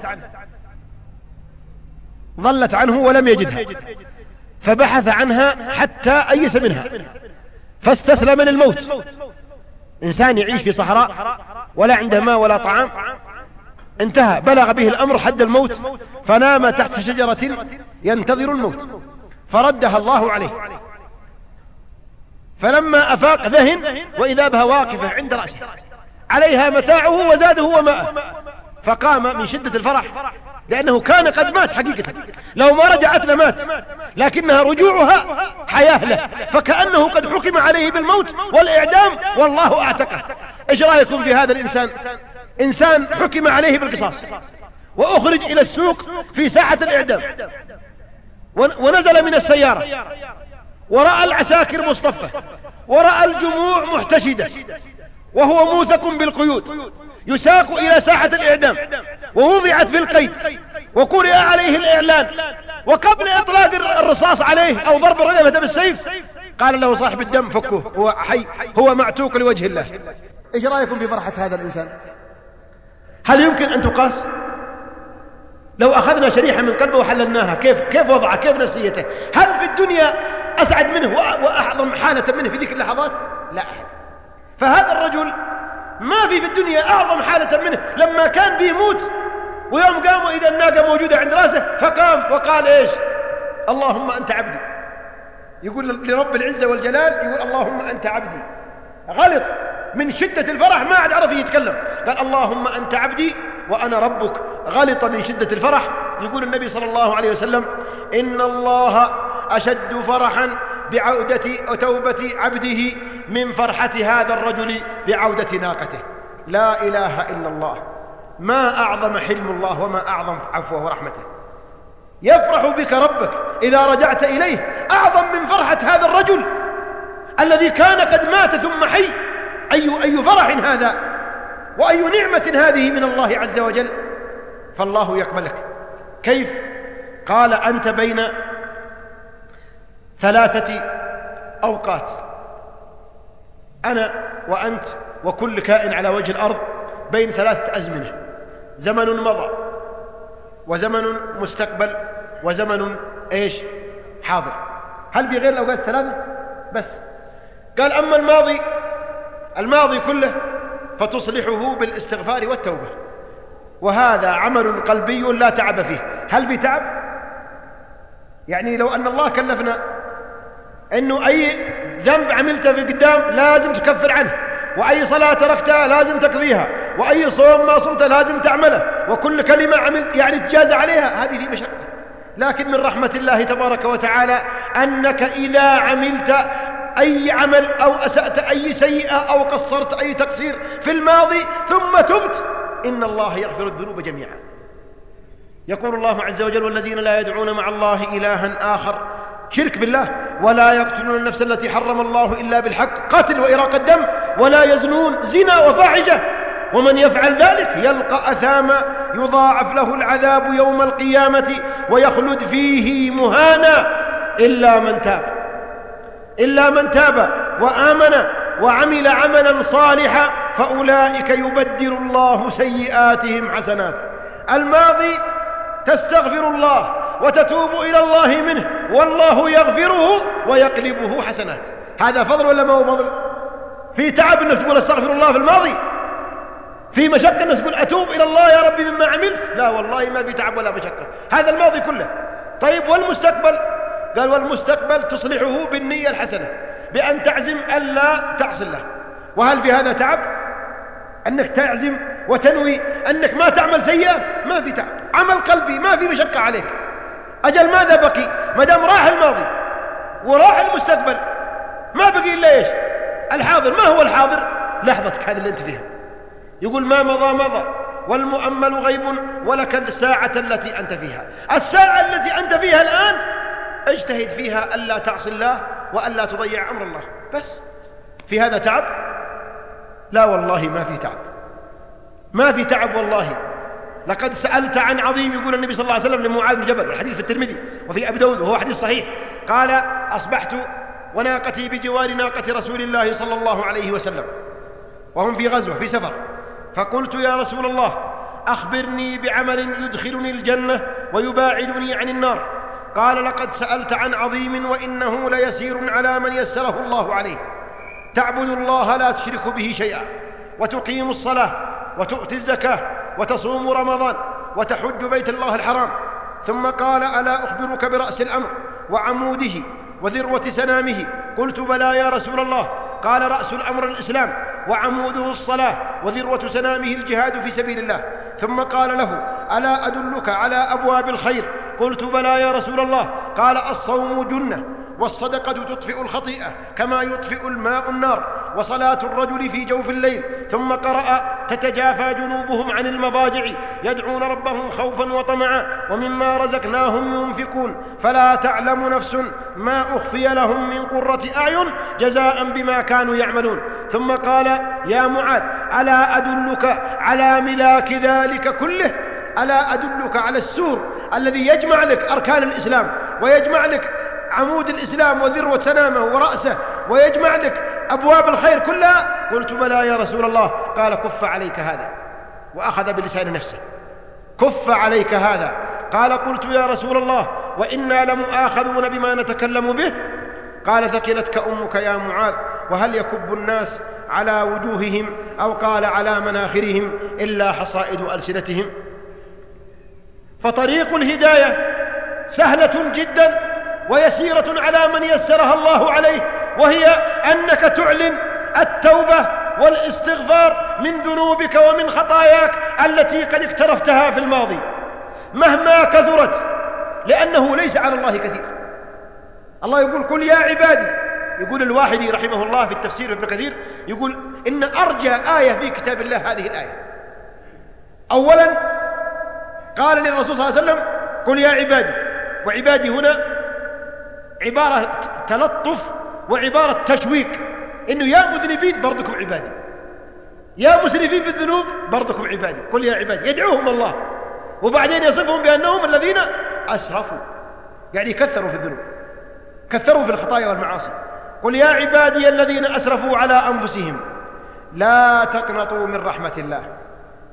ظلت عنه ولم يجدها فبحث عنها حتى أيس منها فاستسلم للموت إنسان يعيش في صحراء ولا عنده ماء ولا طعام انتهى بلغ به الأمر حد الموت فنام تحت شجرة ينتظر الموت. فردها الله عليه. فلما أفاق ذهن وإذا بها واقفة عند رأسه عليها متاعه وزاده وماءه فقام من شدة الفرح لأنه كان قد مات حقيقة. لو ما رجعت لمات. لكنها رجوعها حياة له. فكأنه قد حكم عليه بالموت والإعدام والله أعتقه. إيش رأيكم في هذا الإنسان؟ إنسان حكم عليه بالقصاص. وأخرج إلى السوق في ساحة الإعدام. ونزل من السيارة. ورأى العساكر مصطفى. ورأى الجموع محتشدة. وهو موثق بالقيود. يساق إلى ساحة الإعدام. ووضعت في القيد. وقرئ عليه الإعلان وقبل إطلاق الرصاص عليه أو ضرب الرقبة بالسيف. قال له صاحب الدم فكه هو حي هو معتوق لوجه الله. إيش رأيكم في فرحة هذا الإنسان؟ هل يمكن أن تقاس؟ لو أخذنا شريحة من قلبه وحللناها كيف كيف وضعه كيف نفسيته؟ هل في الدنيا أسعد منه وأعظم حالة منه في ذيك اللحظات؟ لا. أحد فهذا الرجل ما في في الدنيا أعظم حالة منه. لما كان بيموت ويوم قام إذا الناقة موجودة عند رأسه فقام وقال إيش؟ اللهم أنت عبدي. يقول لرب العزة والجلال يقول اللهم أنت عبدي. غلط. من شدة الفرح ما عاد عرف يتكلم. قال اللهم أنت عبدي وأنا ربك. غلط من شدة الفرح. يقول النبي صلى الله عليه وسلم إن الله أشد فرحا بعودة وتوبة عبده من فرحة هذا الرجل بعودة ناقته. لا إله إلا الله. ما أعظم حلم الله وما أعظم عفوه ورحمته. يفرح بك ربك إذا رجعت إليه أعظم من فرحة هذا الرجل الذي كان قد مات ثم حي. أي, أي فرح هذا؟ وأي نعمة هذه من الله عز وجل؟ فالله يقبلك. كيف؟ قال أنت بين ثلاثة أوقات. أنا وأنت وكل كائن على وجه الأرض بين ثلاثة أزمنة. زمن مضى وزمن مستقبل وزمن إيش؟ حاضر. هل في غير الأوقات الثلاثة؟ بس. قال أما الماضي الماضي كله فتصلحه بالاستغفار والتوبة. وهذا عمل قلبي لا تعب فيه. هل في تعب؟ يعني لو أن الله كلفنا أنه أي ذنب عملته في قدام لازم تكفر عنه وأي صلاة تركتها لازم تقضيها. وأي صوم ما صمت لازم تعمله. وكل كلمة عملت يعني تجازى عليها. هذه في مشقة. لكن من رحمة الله تبارك وتعالى أنك إذا عملت أي عمل أو أسأت أي سيئة أو قصرت أي تقصير في الماضي ثم تبت إن الله يغفر الذنوب جميعا. يقول الله عز وجل والذين لا يدعون مع الله إلها آخر. شرك بالله. ولا يقتلون النفس التي حرم الله إلا بالحق. قتل وإراق الدم. ولا يزنون. زنا وفاحشة. ومن يفعل ذلك يلقى أثاما يضاعف له العذاب يوم القيامة ويخلد فيه مهانا إلا من تاب إلا من تاب وآمن وعمل عملا صالحا فأولئك يبدل الله سيئاتهم حسنات. الماضي تستغفر الله وتتوب إلى الله منه والله يغفره ويقلبه حسنات. هذا فضل ولا ما هو فضل؟ في تعب انك تقول أستغفر الله في الماضي؟ في مشقة انك تقول أتوب إلى الله يا ربي مما عملت؟ لا والله ما في تعب ولا مشقة. هذا الماضي كله. طيب والمستقبل؟ قال والمستقبل تصلحه بالنية الحسنة بأن تعزم ألا تعصي الله. وهل في هذا تعب؟ أنك تعزم وتنوي أنك ما تعمل سيئة؟ ما في تعب. عمل قلبي ما في مشقة عليك. أجل ماذا بقي؟ ما دام راح الماضي وراح المستقبل ما بقي إلا إيش؟ الحاضر. ما هو الحاضر؟ لحظتك هذه اللي أنت فيها. يقول ما مضى مضى والمؤمل غيب ولك الساعة التي أنت فيها. الساعة التي أنت فيها الآن اجتهد فيها ألا تعصي الله وألا تضيع أمر الله. بس. في هذا تعب؟ لا والله ما في تعب. ما في تعب والله. لقد سألت عن عظيم يقول النبي صلى الله عليه وسلم لمعاذ بن جبل الحديث في الترمذي وفي أبي داود وهو حديث صحيح. قال أصبحت وناقتي بجوار ناقة رسول الله صلى الله عليه وسلم وهم في غزوة في سفر. فقلت يا رسول الله أخبرني بعمل يدخلني الجنة ويباعدني عن النار. قال لقد سألت عن عظيم وإنه ليسير على من يسره الله عليه. تعبد الله لا تشرك به شيئا وتقيم الصلاة وتؤتي الزكاة وتصوم رمضان وتحج بيت الله الحرام. ثم قال ألا أخبرك برأس الأمر وعموده وذروة سنامه؟ قلت بلى يا رسول الله. قال رأس الأمر الإسلام. وعموده الصلاة وذروة سنامه الجهاد في سبيل الله. ثم قال له ألا أدلك على أبواب الخير؟ قلت بلى يا رسول الله. قال الصوم جنة. والصدقة تطفئ الخطيئة كما يطفئ الماء النار وصلاة الرجل في جوف الليل. ثم قرأ تتجافى جنوبهم عن المضاجع يدعون ربهم خوفا وطمعا ومما رزقناهم ينفقون. فلا تعلم نفس ما أخفي لهم من قرة أعين جزاء بما كانوا يعملون. ثم قال يا معاذ ألا أدلك على ملاك ذلك كله؟ ألا أدلك على السور الذي يجمع لك أركان الإسلام ويجمع لك عمود الإسلام وذروة سنامه ورأسه ويجمع لك أبواب الخير كلها. قلت بلى يا رسول الله. قال كف عليك هذا. وأخذ بلسان نفسه. كف عليك هذا. قال قلت يا رسول الله وإنا لمؤاخذون بما نتكلم به. قال ثكلتك أمك يا معاذ وهل يكب الناس على وجوههم أو قال على مناخرهم إلا حصائد ألسنتهم؟ فطريق الهداية سهلة جدا. ويسيرة على من يسرها الله عليه وهي أنك تعلن التوبة والاستغفار من ذنوبك ومن خطاياك التي قد اقترفتها في الماضي. مهما كثرت لأنه ليس على الله كثير. الله يقول قل يا عبادي. يقول الواحدي رحمه الله في التفسير ابن كثير يقول إن أرجى آية في كتاب الله هذه الآية. أولا قال للرسول صلى الله عليه وسلم قل يا عبادي. وعبادي هنا عبارة تلطف وعبارة تشويق. إنه يا مذنبين برضكم عبادي يا مسرفين في الذنوب برضكم عبادي قل يا عبادي يدعوهم الله. وبعدين يصفهم بأنهم الذين أسرفوا. يعني كثروا في الذنوب. كثروا في الخطايا والمعاصي. قل يا عبادي الذين أسرفوا على أنفسهم لا تقنطوا من رحمة الله.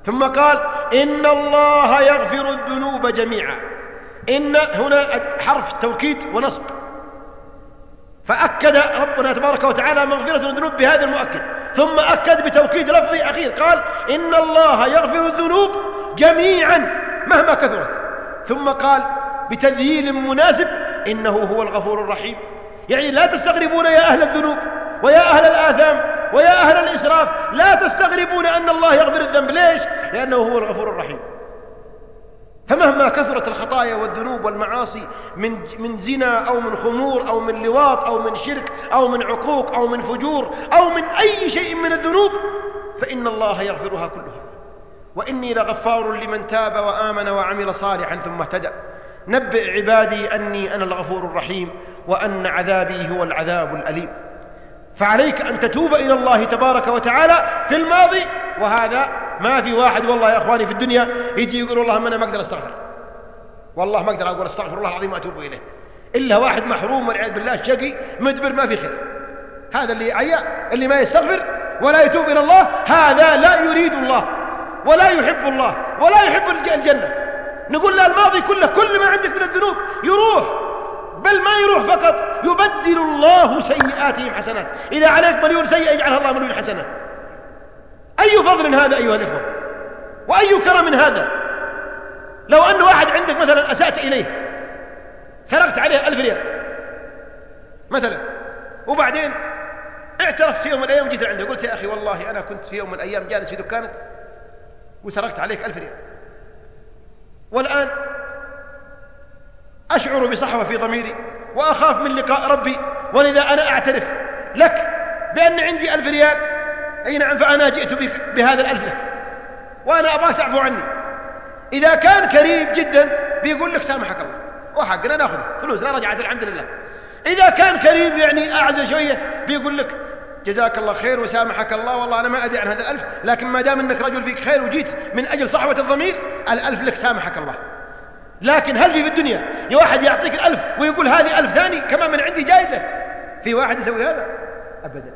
ثم قال إن الله يغفر الذنوب جميعا. إن هنا حرف توكيد ونصب. فأكد ربنا تبارك وتعالى مغفرة الذنوب بهذا المؤكد ثم أكد بتوكيد لفظي أخير قال إن الله يغفر الذنوب جميعا مهما كثرت. ثم قال بتذييل مناسب إنه هو الغفور الرحيم. يعني لا تستغربون يا أهل الذنوب ويا أهل الآثام ويا أهل الإسراف لا تستغربون أن الله يغفر الذنب. ليش؟ لأنه هو الغفور الرحيم. فمهما كثرت الخطايا والذنوب والمعاصي من من زنا أو من خمور أو من لواط أو من شرك أو من عقوق أو من فجور أو من أي شيء من الذنوب فإن الله يغفرها كلها. وإني لغفار لمن تاب وآمن وعمل صالحا ثم اهتدى. نبئ عبادي أني أنا الغفور الرحيم وأن عذابي هو العذاب الأليم. فعليك أن تتوب إلى الله تبارك وتعالى في الماضي وهذا ما في واحد والله يا إخواني في الدنيا يجي يقول والله أنا ما أقدر أستغفر. والله ما أقدر أقول أستغفر الله العظيم وأتوب إليه. إلا واحد محروم والعياذ بالله شقي مدبر ما في خير. هذا اللي عيا اللي ما يستغفر ولا يتوب إلى الله هذا لا يريد الله ولا يحب الله ولا يحب الجنة. نقول له الماضي كله كل ما عندك من الذنوب يروح. بل ما يروح فقط يبدل الله سيئاتهم حسنات. إذا عليك مليون سيئة يجعلها الله مليون حسنة. أي فضل هذا أيها الإخوة؟ وأي كرم هذا؟ لو أن واحد عندك مثلا أسأت إليه سرقت عليه ألف ريال مثلا وبعدين اعترف في يوم من الأيام جيت عنده قلت يا أخي والله أنا كنت في يوم من الأيام جالس في دكانك وسرقت عليك ألف ريال. والآن أشعر بصحوة في ضميري وأخاف من لقاء ربي ولذا أنا أعترف لك بأن عندي ألف ريال أي نعم فأنا جئت بهذا الألف لك. وأنا أبغاك تعفو عني. إذا كان كريم جدا بيقول لك سامحك الله. وحقنا نأخذه. فلوس لا رجعت الحمد لله. إذا كان كريم يعني أعز شوية بيقول لك جزاك الله خير وسامحك الله والله أنا ما أدري عن هذا الألف لكن ما دام أنك رجل فيك خير وجيت من أجل صحوة الضمير الألف لك سامحك الله. لكن هل في في الدنيا يا واحد يعطيك الألف ويقول هذه ألف ثاني كمان من عندي جائزة؟ في واحد يسوي هذا؟ أبدا.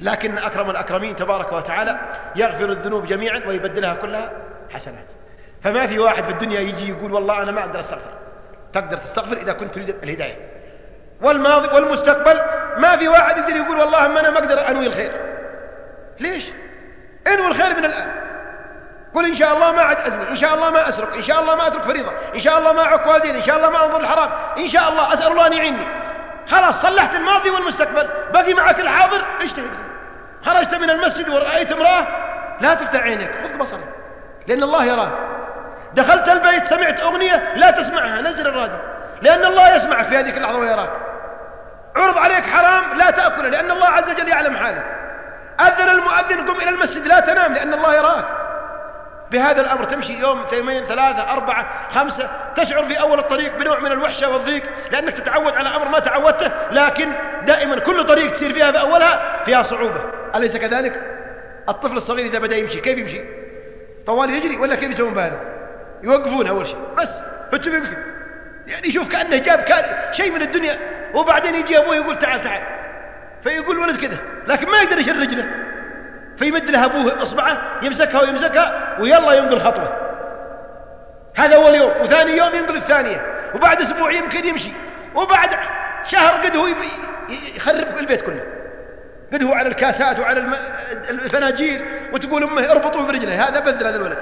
لكن أكرم الأكرمين تبارك وتعالى يغفر الذنوب جميعا ويبدلها كلها حسنات. فما في واحد في الدنيا يجي يقول والله أنا ما أقدر أستغفر. تقدر تستغفر إذا كنت تريد الهداية. والماضي والمستقبل ما في واحد يقدر يقول والله ما أنا ما أقدر أنوي الخير. ليش؟ انوي الخير من الآن. قل إن شاء الله ما عد أزني إن شاء الله ما أسرق إن شاء الله ما أترك فريضة إن شاء الله ما أعق والدين إن شاء الله ما أنظر الحرام إن شاء الله أسأل الله أن يعيني خلاص صلحت الماضي والمستقبل. بقي معك الحاضر اجتهد فيه. خرجت من المسجد ورأيت امرأة لا تفتح عينك خذ بصرك لأن الله يراك. دخلت البيت سمعت أغنية لا تسمعها نزل الراديو. لأن الله يسمعك في هذه اللحظة ويراك. عرض عليك حرام لا تأكله لأن الله عز وجل يعلم حالك. أذن المؤذن قم إلى المسجد لا تنام لأن الله يراك. بهذا الأمر تمشي يوم اثنين ثلاثة أربعة خمسة تشعر في أول الطريق بنوع من الوحشة والضيق لأنك تتعود على أمر ما تعودته لكن دائما كل طريق تسير فيها في أولها فيها صعوبة أليس كذلك؟ الطفل الصغير إذا بدأ يمشي كيف يمشي؟ طوال يجري ولا كيف يسوون باله؟ يوقفون أول شيء بس فتشوف يمشي يعني يشوف كأنه جاب شيء من الدنيا وبعدين يجي أبوه يقول تعال تعال فيقول ولد كذا لكن ما يقدر يشر رجله فيمد لها أبوه إصبعه يمسكها ويمسكها ويلا ينقل خطوة. هذا أول يوم وثاني يوم ينقل الثانية وبعد أسبوع يمكن يمشي وبعد شهر قد هو يخرب البيت كله. قد هو على الكاسات وعلى الفناجيل وتقول أمه اربطوه برجله هذا بذل هذا الولد.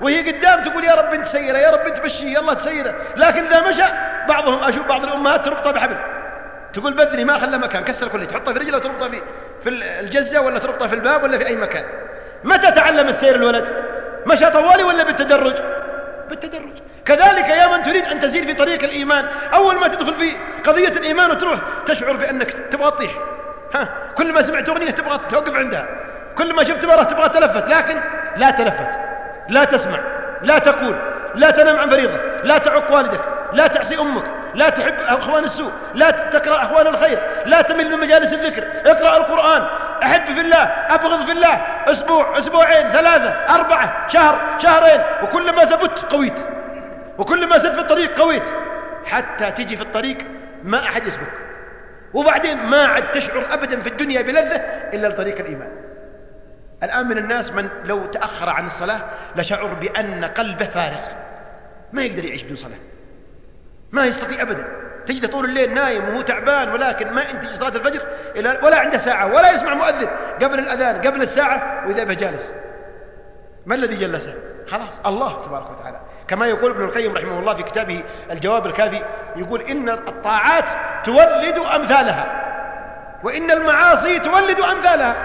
وهي قدام تقول يا رب أنت سيرة يا رب أنت مشيه يلا تسيرة. لكن إذا مشى بعضهم أشوف بعض الأمهات تربطه بحبل. تقول بذني ما خلى مكان كسر كله تحطه في رجله وتربطه في في الجزة ولا تربطه في الباب ولا في أي مكان. متى تعلم السير الولد؟ مشى طوالي ولا بالتدرج؟ بالتدرج. كذلك يا من تريد أن تسير في طريق الإيمان أول ما تدخل في قضية الإيمان وتروح تشعر بأنك تبغى تطيح ها كل ما سمعت أغنية تبغى توقف عندها. كل ما شفت مرة تبغى تلفت لكن لا تلفت لا تسمع لا تقول لا تنام عن فريضة لا تعق والدك لا تعصي أمك. لا تحب أخوان السوء لا تقرأ أخوان الخير لا تمل من مجالس الذكر. اقرأ القرآن. أحب في الله أبغض في الله. أسبوع أسبوعين ثلاثة أربعة شهر شهرين. وكلما ثبت قويت. وكلما سرت في الطريق قويت. حتى تجي في الطريق ما أحد يسبق وبعدين ما عاد تشعر أبدا في الدنيا بلذة إلا لطريق الإيمان. الآن من الناس من لو تأخر عن الصلاة لشعر بأن قلبه فارغ. ما يقدر يعيش بدون صلاة. ما يستطيع أبدا. تجده طول الليل نايم وهو تعبان ولكن ما ينتج صلاة الفجر ولا عنده ساعة ولا يسمع مؤذن قبل الأذان قبل الساعة وإذا به جالس. ما الذي جلسه خلاص الله تبارك وتعالى. كما يقول ابن القيم رحمه الله في كتابه الجواب الكافي يقول إن الطاعات تولد أمثالها وإن المعاصي تولد أمثالها.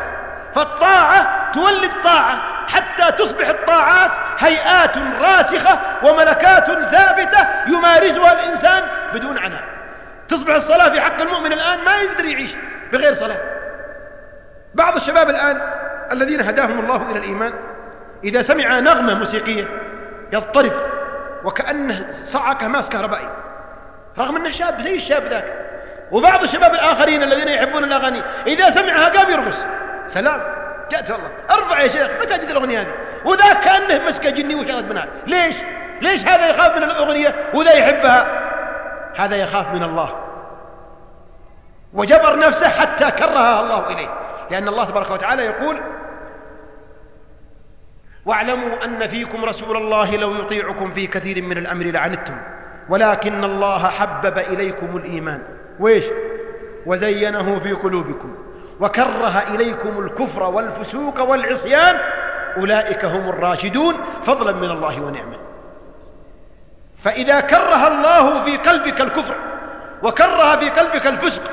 فالطاعة تولد طاعة. حتى تصبح الطاعات هيئات راسخة وملكات ثابتة يمارسها الإنسان بدون عناء. تصبح الصلاة في حق المؤمن الآن ما يقدر يعيش بغير صلاة. بعض الشباب الآن الذين هداهم الله إلى الإيمان إذا سمع نغمة موسيقية يضطرب وكأنه صعقة ماس كهربائي رغم أنه شاب زي الشاب ذاك. وبعض الشباب الآخرين الذين يحبون الأغاني إذا سمعها قام يرقص. سلام. جاءت والله ارفع يا شيخ متى تجد الأغنية هذه؟ وذا كأنه مسكة جني وشرد منها. ليش؟ ليش هذا يخاف من الأغنية وذا يحبها؟ هذا يخاف من الله. وجبر نفسه حتى كرهها الله إليه. لأن الله تبارك وتعالى يقول واعلموا أن فيكم رسول الله لو يطيعكم في كثير من الأمر لعنتم ولكن الله حبب إليكم الإيمان. ويش وزينه في قلوبكم. وكره إليكم الكفر والفسوق والعصيان أولئك هم الراشدون فضلا من الله ونعمه فإذا كره الله في قلبك الكفر وكره في قلبك الفسق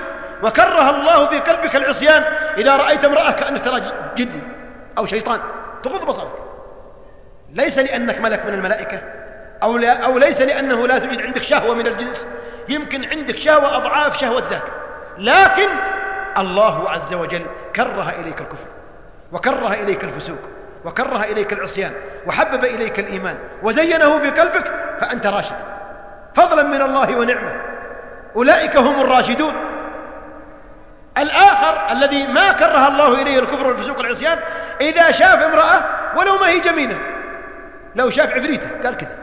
وكره الله في قلبك العصيان إذا رأيت امرأة كأنك ترى جن أو شيطان تغض بصرك. ليس لأنك ملك من الملائكة أو, لا أو ليس لأنه لا توجد عندك شهوة من الجنس يمكن عندك شهوة أضعاف شهوة ذاك. لكن الله عز وجل كره إليك الكفر وكره إليك الفسوق وكره إليك العصيان وحبب إليك الإيمان وزينه في قلبك فأنت راشد. فضلا من الله ونعمة. أولئك هم الراشدون. الآخر الذي ما كره الله إليه الكفر والفسوق والعصيان إذا شاف امرأة ولو ما هي جميلة. لو شاف عفريتة قال كذا.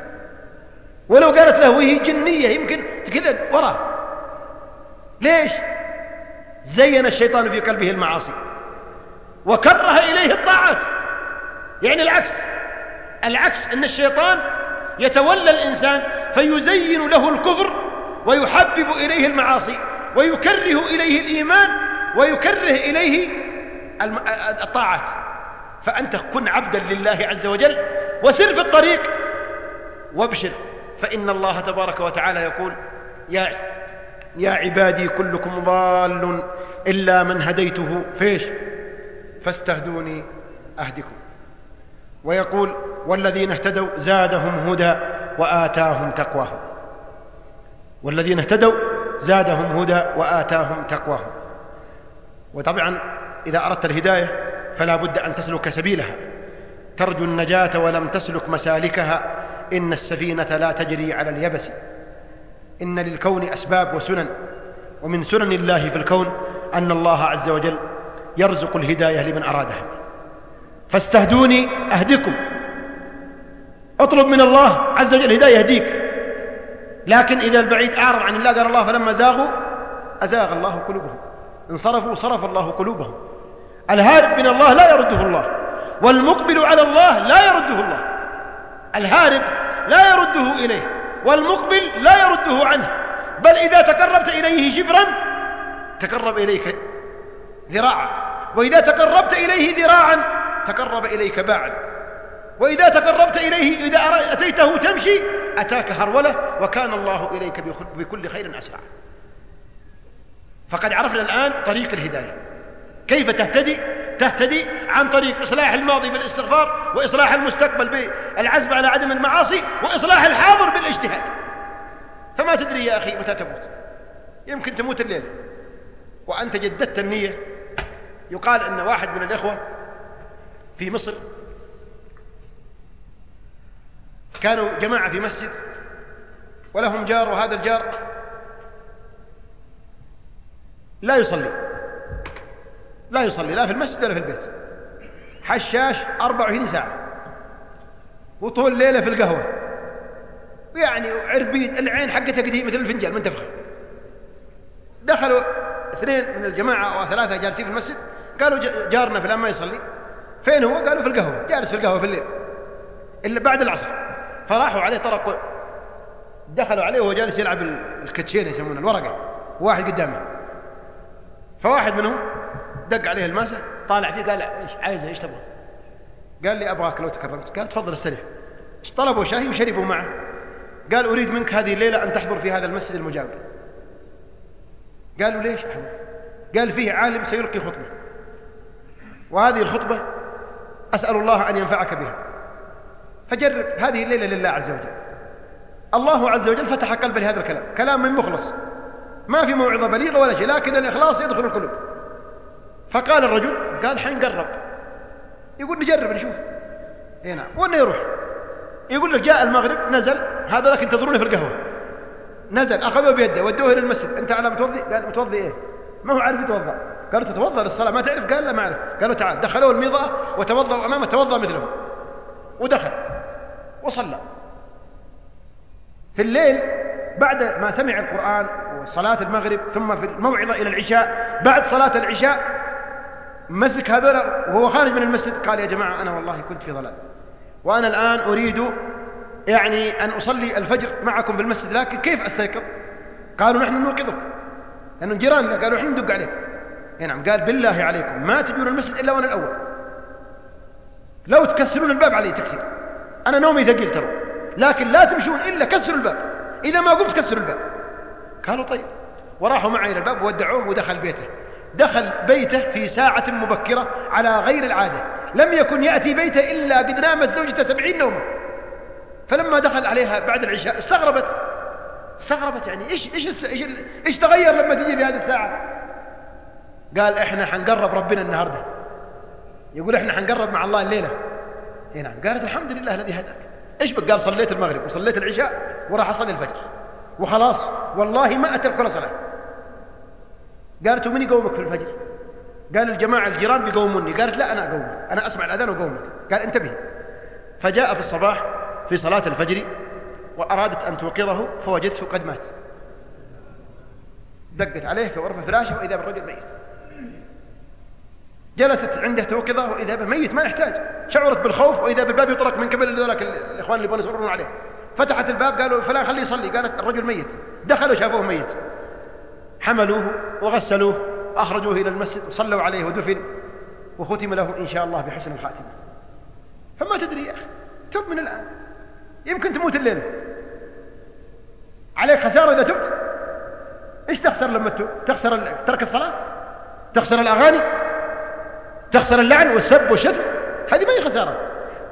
ولو قالت له وهي جنية يمكن كذا وراه. ليش؟ زين الشيطان في قلبه المعاصي. وكره إليه الطاعات. يعني العكس. العكس أن الشيطان يتولى الإنسان فيزين له الكفر ويحبب إليه المعاصي ويكره إليه الإيمان ويكره إليه الطاعات. فأنت كن عبدا لله عز وجل وسر في الطريق وابشر. فإن الله تبارك وتعالى يقول يا يا عبادي كلكم ضال إلا من هديته فيش فاستهدوني أهدكم. ويقول والذين اهتدوا زادهم هدى وآتاهم تقواهم. والذين اهتدوا زادهم هدى وآتاهم تقواهم. وطبعا إذا أردت الهداية فلا بد أن تسلك سبيلها. ترجو النجاة ولم تسلك مسالكها. إن السفينة لا تجري على اليبس. إن للكون أسباب وسنن ومن سنن الله في الكون أن الله عز وجل يرزق الهداية لمن أرادها. فاستهدوني أهدكم اطلب من الله عز وجل الهداية يهديك. لكن إذا البعيد أعرض عن الله قال الله فلما زاغوا أزاغ الله قلوبهم. انصرفوا صرف الله قلوبهم. الهارب من الله لا يرده الله والمقبل على الله لا يرده الله. الهارب لا يرده إليه. والمقبل لا يرده عنه. بل إذا تقربت إليه شبرا تقرب إليك ذراعا. وإذا تقربت إليه ذراعا تقرب إليك باعا. وإذا تقربت إليه إذا أتيته تمشي أتاك هرولة وكان الله إليك بكل خير أسرع. فقد عرفنا الآن طريق الهداية. كيف تهتدي؟ تهتدي عن طريق إصلاح الماضي بالاستغفار وإصلاح المستقبل بالعزم على عدم المعاصي وإصلاح الحاضر بالاجتهاد. فما تدري يا أخي متى تموت؟ يمكن تموت الليل وأنت جددت النية. يقال أن واحد من الإخوة في مصر كانوا جماعة في مسجد ولهم جار وهذا الجار لا يصلي. لا يصلي لا في المسجد ولا في البيت. حشاش 24 ساعة. وطول الليلة في القهوة. يعني عربيد العين حقتها قديمة مثل الفنجان منتفخة. دخلوا اثنين من الجماعة أو ثلاثة جالسين في المسجد. قالوا جارنا فلان ما يصلي. فين هو؟ قالوا في القهوة جالس في القهوة في الليل. إلا بعد العصر. فراحوا عليه طرقوا دخلوا عليه وهو جالس يلعب الكتشين يسمونه الورقة. واحد قدامه. فواحد منهم دق عليه الماسة طالع فيه قال إيش عايزه إيش تبغى؟ قال لي أبغاك لو تكرمت. قال تفضل استريح. طلبوا شاي وشربوا معه. قال أريد منك هذه الليلة أن تحضر في هذا المسجد المجاور. قالوا ليش أحمد؟ قال فيه عالم سيلقي خطبة. وهذه الخطبة أسأل الله أن ينفعك بها. فجرب هذه الليلة لله عز وجل. الله عز وجل فتح قلبه لهذا الكلام. كلام من مخلص. ما في موعظة بليغة ولا شيء لكن الإخلاص يدخل القلوب. فقال الرجل قال حنقرب يقول نجرب نشوف. نعم وين يروح؟ يقول لك جاء المغرب نزل. هذا لك ينتظروني في القهوة. نزل اخذه بيده ودوه إلى المسجد. أنت على متوضي؟ قال متوضي إيه؟ ما هو عارف يتوضأ. قالوا تتوضأ للصلاة؟ ما تعرف؟ قال لا ما أعرف. قالوا تعال. دخلوه الميضة وتوضأ أمامه توضأ مثله ودخل. وصلى. في الليل بعد ما سمع القرآن وصلاة المغرب ثم في الموعظة إلى العشاء بعد صلاة العشاء مسك هذول وهو خارج من المسجد قال يا جماعة أنا والله كنت في ضلال. وأنا الآن أريد يعني أن أصلي الفجر معكم في المسجد لكن كيف أستيقظ؟ قالوا نحن نوقظك. لأنه جيراننا قالوا نحن ندق عليك. نعم قال بالله عليكم ما تجون المسجد إلا وأنا الأول. لو تكسرون الباب علي تكسير. أنا نومي ثقيل ترى. لكن لا تمشون إلا كسروا الباب. إذا ما قمت كسروا الباب. قالوا طيب. وراحوا معي إلى الباب وودعوه ودخل بيته. دخل بيته في ساعة مبكرة على غير العادة. لم يكن يأتي بيته إلا قد نامت زوجته سبعين نومة فلما دخل عليها بعد العشاء استغربت. استغربت يعني إيش, إيش, إيش, إيش تغير لما تجي في هذه الساعة؟ قال إحنا حنقرب ربنا النهاردة. يقول إحنا حنقرب مع الله الليلة. هنا قالت الحمد لله الذي هداك. إيش بك قال صليت المغرب وصليت العشاء وراح أصلي الفجر. وخلاص. والله ما أترك ولا صلاة. قالت ومن يقومك في الفجر. قال الجماعة الجيران بيقوموني. قالت لا أنا أقومك. أنا أسمع الأذان وأقومك. قال انتبه. فجاء في الصباح في صلاة الفجر وأرادت أن توقظه فوجدته قد مات. دقت عليه في غرفة فراشه وإذا بالرجل ميت. جلست عنده توقظة وإذا به ميت ما يحتاج. شعرت بالخوف وإذا بالباب يطرق من قبل ذلك الإخوان اللي يبغون يصبرون عليه. فتحت الباب قالوا فلان خليه يصلي. قالت الرجل ميت. دخلوا شافوه ميت. حملوه وغسلوه أخرجوه إلى المسجد وصلوا عليه ودفن وختم له إن شاء الله بحسن الخاتمة. فما تدري يا أخي تب من الآن. يمكن تموت الليلة عليك خسارة إذا تبت. إيش تخسر لما تب؟ تخسر ترك الصلاة؟ تخسر الأغاني؟ تخسر اللعن والسب والشتم؟ هذه ما هي خسارة.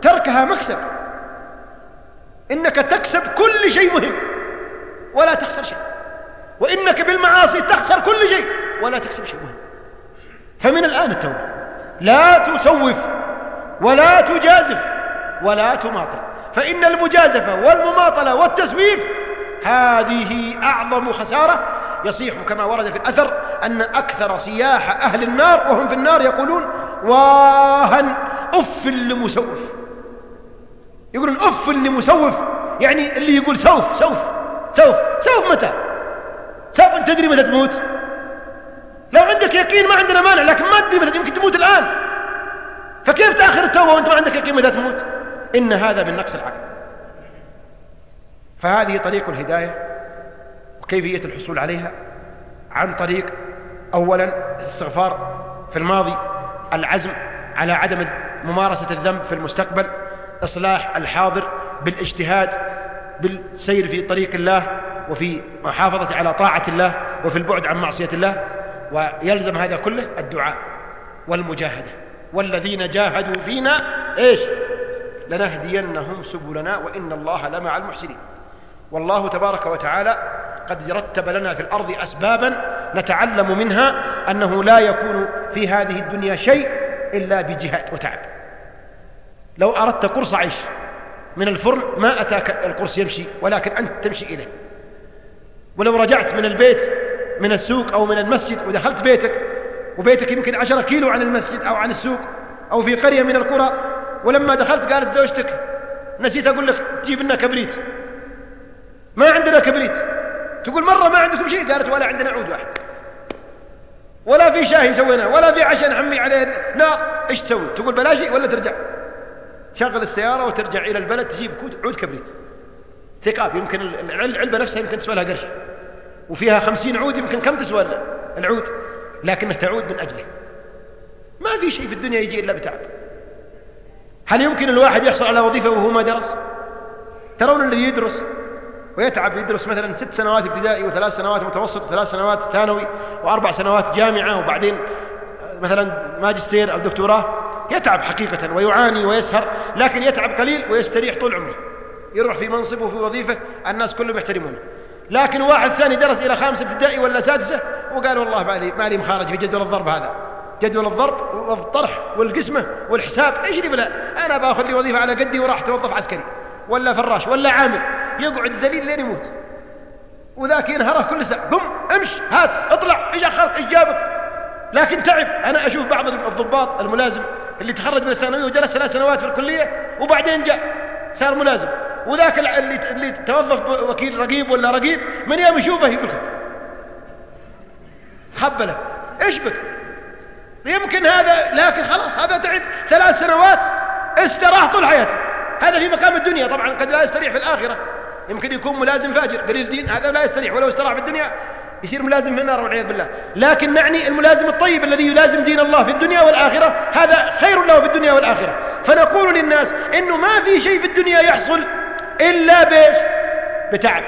تركها مكسب. إنك تكسب كل شيء مهم. ولا تخسر شيء. وإنك بالمعاصي تخسر كل شيء. ولا تكسب شيء. مهم فمن الآن التوبة. لا تسوف ولا تجازف ولا تماطل. فإن المجازفة والمماطلة والتسويف هذه أعظم خسارة يصيح كما ورد في الأثر أن أكثر صياح أهل النار وهم في النار يقولون واها أف لمسوف. يقولون أف لمسوف. يعني اللي يقول سوف سوف سوف سوف متى؟ أنت تدري متى تموت؟ لو عندك يقين ما عندنا مانع لكن ما تدري متى يمكن تموت الآن. فكيف تأخر التوبة وأنت ما عندك يقين متى تموت؟ إن هذا من نقص العقل. فهذه طريق الهداية وكيفية الحصول عليها عن طريق أولا الاستغفار في الماضي العزم على عدم ممارسة الذنب في المستقبل إصلاح الحاضر بالإجتهاد بالسير في طريق الله وفي محافظة على طاعة الله وفي البعد عن معصية الله ويلزم هذا كله الدعاء والمجاهدة. والذين جاهدوا فينا إيش؟ لنهدينهم سبلنا وإن الله لمع المحسنين. والله تبارك وتعالى قد رتب لنا في الأرض أسبابا نتعلم منها أنه لا يكون في هذه الدنيا شيء إلا بجهاد وتعب. لو أردت قرص عيش من الفرن ما أتاك القرص يمشي ولكن أنت تمشي إليه. ولو رجعت من البيت من السوق أو من المسجد ودخلت بيتك وبيتك يمكن عشرة كيلو عن المسجد أو عن السوق أو في قرية من القرى ولما دخلت قالت زوجتك نسيت أقول لك تجيب لنا كبريت. ما عندنا كبريت. تقول مرة ما عندكم شيء؟ قالت ولا عندنا عود واحد. ولا في شاهي سويناه ولا في عشاء نحمي عليه. نار إيش تسوي؟ تقول بلاشي ولا ترجع. تشغل السيارة وترجع إلى البلد تجيب عود كبريت. ثقاب يمكن العلبة نفسها يمكن تسوى لها قرش. وفيها خمسين عود يمكن كم تسوى العود؟ لكنها تعود من أجله. ما في شيء في الدنيا يجي إلا بتعب. هل يمكن الواحد يحصل على وظيفة وهو ما درس؟ ترون اللي يدرس ويتعب يدرس مثلا ست سنوات ابتدائي وثلاث سنوات متوسط وثلاث سنوات ثانوي وأربع سنوات جامعة وبعدين مثلا ماجستير أو دكتوراه. يتعب حقيقة ويعاني ويسهر لكن يتعب قليل ويستريح طول عمره. يروح في منصب وفي وظيفة الناس كلهم يحترمونه. لكن واحد ثاني درس إلى خامس ابتدائي ولا سادسة وقال والله مالي مالي مخارج في جدول الضرب هذا. جدول الضرب والطرح والقسمة والحساب إيش اللي بلا؟ أنا باخذ لي وظيفة على قدي وراح توظف عسكري ولا فراش ولا عامل يقعد ذليل لين يموت. وذاك ينهره كل ساعة قم امش هات اطلع إيش اخرك إيش جابك؟ لكن تعب. أنا أشوف بعض الضباط الملازم اللي تخرج من الثانوية وجلس ثلاث سنوات في الكلية وبعدين جاء صار ملازم. وذاك اللي اللي توظف وكيل رقيب ولا رقيب من يوم يشوفه يقول خبله. إيش بك؟ يمكن هذا لكن خلاص هذا تعب. ثلاث سنوات استراح طول حياته. هذا في مقام الدنيا. طبعا قد لا يستريح في الآخرة. يمكن يكون ملازم فاجر. قليل دين هذا لا يستريح ولو استراح في الدنيا. يصير ملازم في النار والعياذ بالله. لكن نعني الملازم الطيب الذي يلازم دين الله في الدنيا والآخرة. هذا خير له في الدنيا والآخرة. فنقول للناس إنه ما في شيء في الدنيا يحصل إلا بإيش؟ بتعب.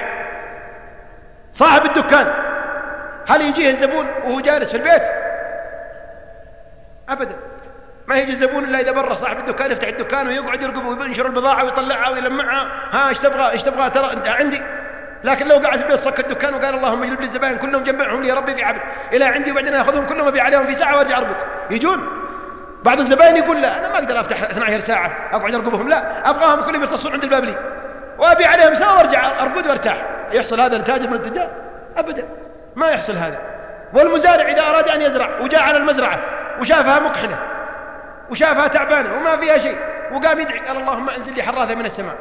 صاحب الدكان. هل يجيه الزبون وهو جالس في البيت؟ أبدا. ما يجي الزبون إلا إذا بره صاحب الدكان يفتح الدكان ويقعد يرقب وينشر البضاعة ويطلعها ويلمعها. ها إيش تبغى؟ إيش تبغى؟ ترى أنت عندي. لكن لو قعد في البيت صك الدكان وقال اللهم اجلب لي الزبائن كلهم جمعهم لي يا ربي في عبد. إلى عندي وبعدين أخذهم كلهم ابيع عليهم في ساعة وأرجع أربط. يجون. بعض الزبائن يقول لا أنا ما أقدر أفتح 12 ساعة أقعد أرقبهم. لا أبغاهم كلهم يخلصون عند الباب لي. وابيع عليهم ساعه وارجع ارقد وارتاح. يحصل هذا لتاجر من التجار؟ ابدا. ما يحصل هذا. والمزارع إذا أراد أن يزرع وجاء على المزرعة وشافها ممحلة وشافها تعبانة وما فيها شيء وقام يدعي قال اللهم انزل لي حراثة من السماء.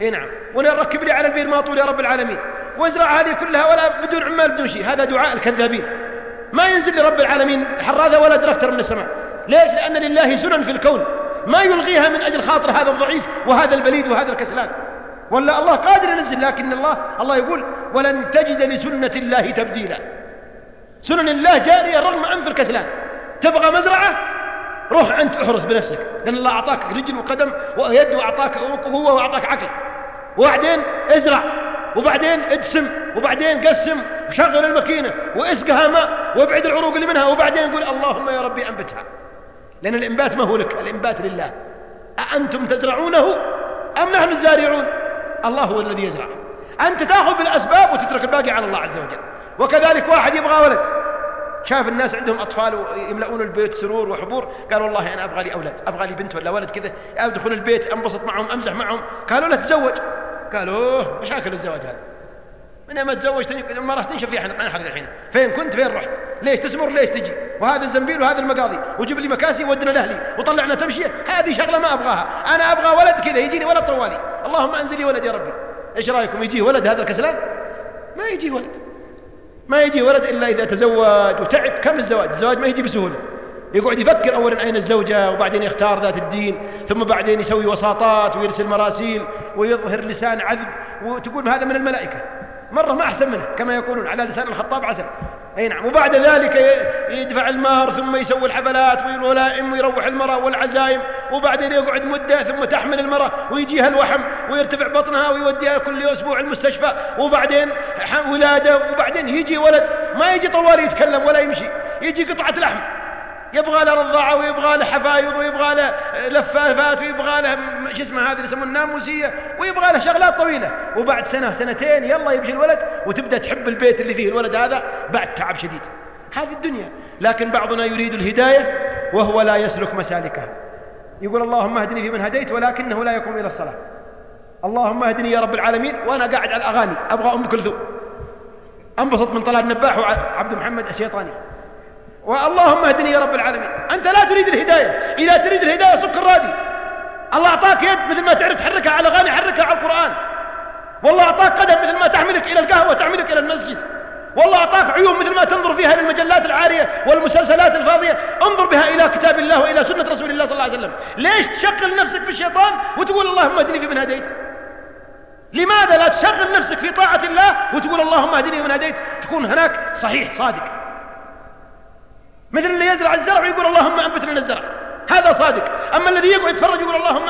إي نعم. ونركب لي على البير ماطور يا رب العالمين. وازرع هذه كلها ولا بدون عمال بدون شيء. هذا دعاء الكذابين. ما ينزل لرب العالمين حراثة ولا دركتر من السماء. ليش؟ لأن لله سنن في الكون. ما يلغيها من أجل خاطر هذا الضعيف وهذا البليد وهذا الكسلان. ولا الله قادر ينزل لكن الله الله يقول ولن تجد لسنة الله تبديلا. سنن الله جارية رغم انف الكسلان. تبغى مزرعة؟ روح أنت احرث بنفسك. لأن الله أعطاك رجل وقدم ويد وأعطاك قوة وأعطاك عقل. وبعدين ازرع وبعدين ادسم وبعدين قسم وشغل الماكينة واسقها ماء وابعد العروق اللي منها وبعدين قول اللهم يا ربي أنبتها. لأن الإنبات ما هو لك الإنبات لله. أأنتم تزرعونه أم نحن الزارعون؟ الله هو الذي يزرع. أنت تأخذ بالأسباب وتترك الباقي على الله عز وجل. وكذلك واحد يبغى ولد. شاف الناس عندهم أطفال ويملؤون البيت سرور وحبور. قال والله أنا أبغى لي أولاد. أبغى لي بنت ولا ولد كذا. أدخل البيت أنبسط معهم أمزح معهم. قالوا له تزوج. قالوا مشاكل الزواج هذا. من ما تزوجت ما راح تنشف في نحن الحين. فين كنت؟ فين رحت؟ ليش تسمر؟ ليش تجي؟ وهذا الزنبيل وهذا المقاضي. وجيب لي مكاسي ودنا لأهلي. وطلعنا تمشية. هذه شغلة ما أبغاها. أنا أبغى ولد كذا يجيني ولد طوالي. اللهم أنزل لي ولد يا ربي. إيش رأيكم؟ يجيه ولد هذا الكسلان؟ ما يجي ولد. ما يجي ولد إلا إذا تزوج. وتعب. كم الزواج؟ الزواج ما يجي بسهولة. يقعد يفكر اولا أين الزوجة وبعدين يختار ذات الدين ثم بعدين يسوي وساطات ويرسل مراسيل ويظهر لسان عذب وتقول هذا من الملائكة. مرة ما أحسن منه كما يقولون على لسان الخطاب عسل. أي نعم وبعد ذلك يدفع المهر ثم يسوي الحفلات والولائم ويروح المرأة والعزائم وبعدين يقعد مدة ثم تحمل المرأة ويجيها الوحم ويرتفع بطنها ويوديها كل أسبوع المستشفى وبعدين ولادة وبعدين يجي ولد ما يجي طوال يتكلم ولا يمشي يجي قطعة لحم. يبغى له رضاعة ويبغى له حفايض ويبغى له لفافات ويبغى له شو اسمه هذه اللي يسمونها الناموسية ويبغى له شغلات طويلة. وبعد سنة سنتين يلا يمشي الولد وتبدأ تحب البيت اللي فيه الولد هذا بعد تعب شديد. هذه الدنيا. لكن بعضنا يريد الهداية وهو لا يسلك مسالكها يقول اللهم اهدني فيمن هديت ولكنه لا يقوم إلى الصلاة. اللهم اهدني يا رب العالمين وأنا قاعد على الأغاني أبغى أم كلثوم. أنبسط من طلال النباح وعبد محمد الشيطاني. واللهم اهدني يا رب العالمين. أنت لا تريد الهداية. إذا تريد الهداية صك الرادي. الله أعطاك يد مثل ما تعرف تحركها على أغاني حركها على القرآن. والله أعطاك قدم مثل ما تحملك إلى القهوة تحملك إلى المسجد. والله أعطاك عيون مثل ما تنظر فيها للمجلات العارية والمسلسلات الفاضية. انظر بها إلى كتاب الله وإلى سنة رسول الله صلى الله عليه وسلم. ليش تشغل نفسك في الشيطان وتقول اللهم اهدني في من هديت؟ لماذا لا تشغل نفسك في طاعة الله وتقول اللهم اهدني من هديت؟ تكون هناك صحيح صادق. مثل اللي يزرع الزرع ويقول اللهم أنبت لنا الزرع. هذا صادق. أما الذي يقعد يتفرج يقول اللهم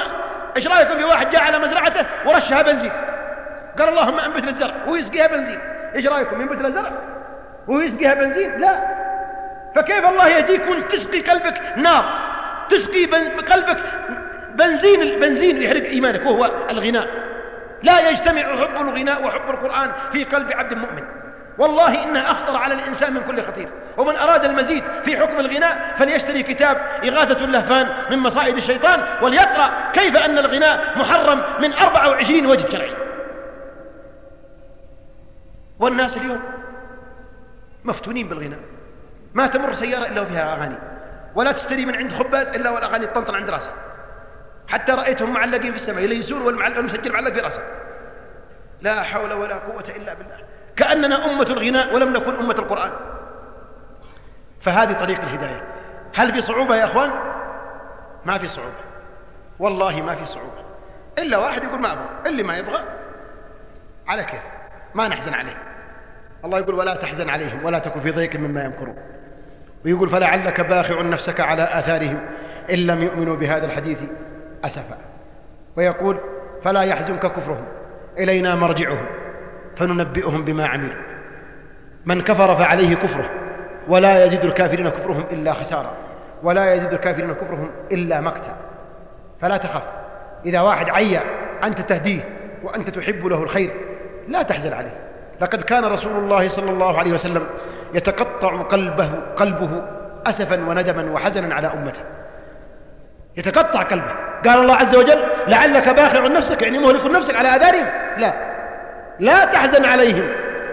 إيش رايكم في واحد جاء على مزرعته ورشها بنزين؟ قال اللهم أنبت للزرع. ويسقيها بنزين. إيش رأيكم؟ ينبت له زرع ويسقيها بنزين؟ لا. فكيف الله يهديك وانت تسقي قلبك نار؟ تسقي قلبك بنزين البنزين يحرق إيمانك وهو الغناء. لا يجتمع حب الغناء وحب القرآن في قلب عبد مؤمن. والله إنها أخطر على الإنسان من كل خطير. ومن أراد المزيد في حكم الغناء فليشتري كتاب إغاثة اللهفان من مصائد الشيطان وليقرأ كيف أن الغناء محرم من 24 وجه شرعي والناس اليوم مفتونين بالغناء. ما تمر سيارة إلا وفيها أغاني. ولا تشتري من عند خباز إلا والأغاني تطنطن عند راسه حتى رأيتهم معلقين في السماء يليسون والمسجل معلق في راسه. لا حول ولا قوة إلا بالله. كأننا أمة الغناء ولم نكن أمة القرآن. فهذه طريق الهداية. هل في صعوبة يا أخوان؟ ما في صعوبة. والله ما في صعوبة. إلا واحد يقول ما أبغى اللي ما يبغى على كيف؟ ما نحزن عليه. الله يقول ولا تحزن عليهم ولا تكن في ضيق مما يمكرون. ويقول فلعلك باخع نفسك على آثارهم إن لم يؤمنوا بهذا الحديث أسفا. ويقول فلا يحزنك كفرهم إلينا مرجعهم. فننبئهم بما عملوا. من كفر فعليه كفره ولا يزيد الكافرين كفرهم إلا خسارة ولا يزيد الكافرين كفرهم إلا مقتا. فلا تخف. إذا واحد عيا أنت تهديه وأنت تحب له الخير لا تحزن عليه. لقد كان رسول الله صلى الله عليه وسلم يتقطع قلبه قلبه أسفا وندما وحزنا على أمته. يتقطع قلبه. قال الله عز وجل لعلك باخع نفسك يعني مهلك نفسك على آذارهم لا. لا تحزن عليهم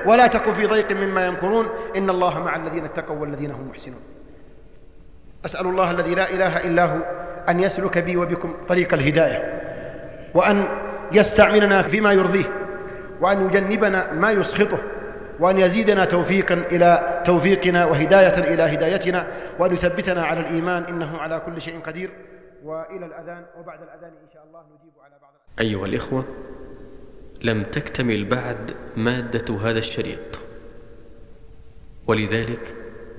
ولا تكن في ضيق مما يمكرون. إن الله مع الذين اتقوا والذين هم محسنون. أسأل الله الذي لا إله إلا هو أن يسلك بي وبكم طريق الهداية وأن يستعملنا فيما يرضيه وأن يجنبنا ما يسخطه وأن يزيدنا توفيقا إلى توفيقنا وهداية إلى هدايتنا وأن يثبتنا على الإيمان إنه على كل شيء قدير. وإلى الأذان وبعد الأذان إن شاء الله نجيب على بعض أيها الإخوة لم تكتمل بعد مادة هذا الشريط. ولذلك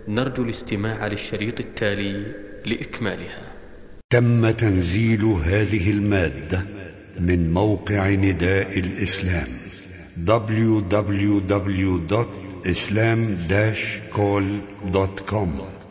نرجو الاستماع للشريط التالي لإكمالها. تم تنزيل هذه المادة من موقع نداء الإسلام www.islam-call.com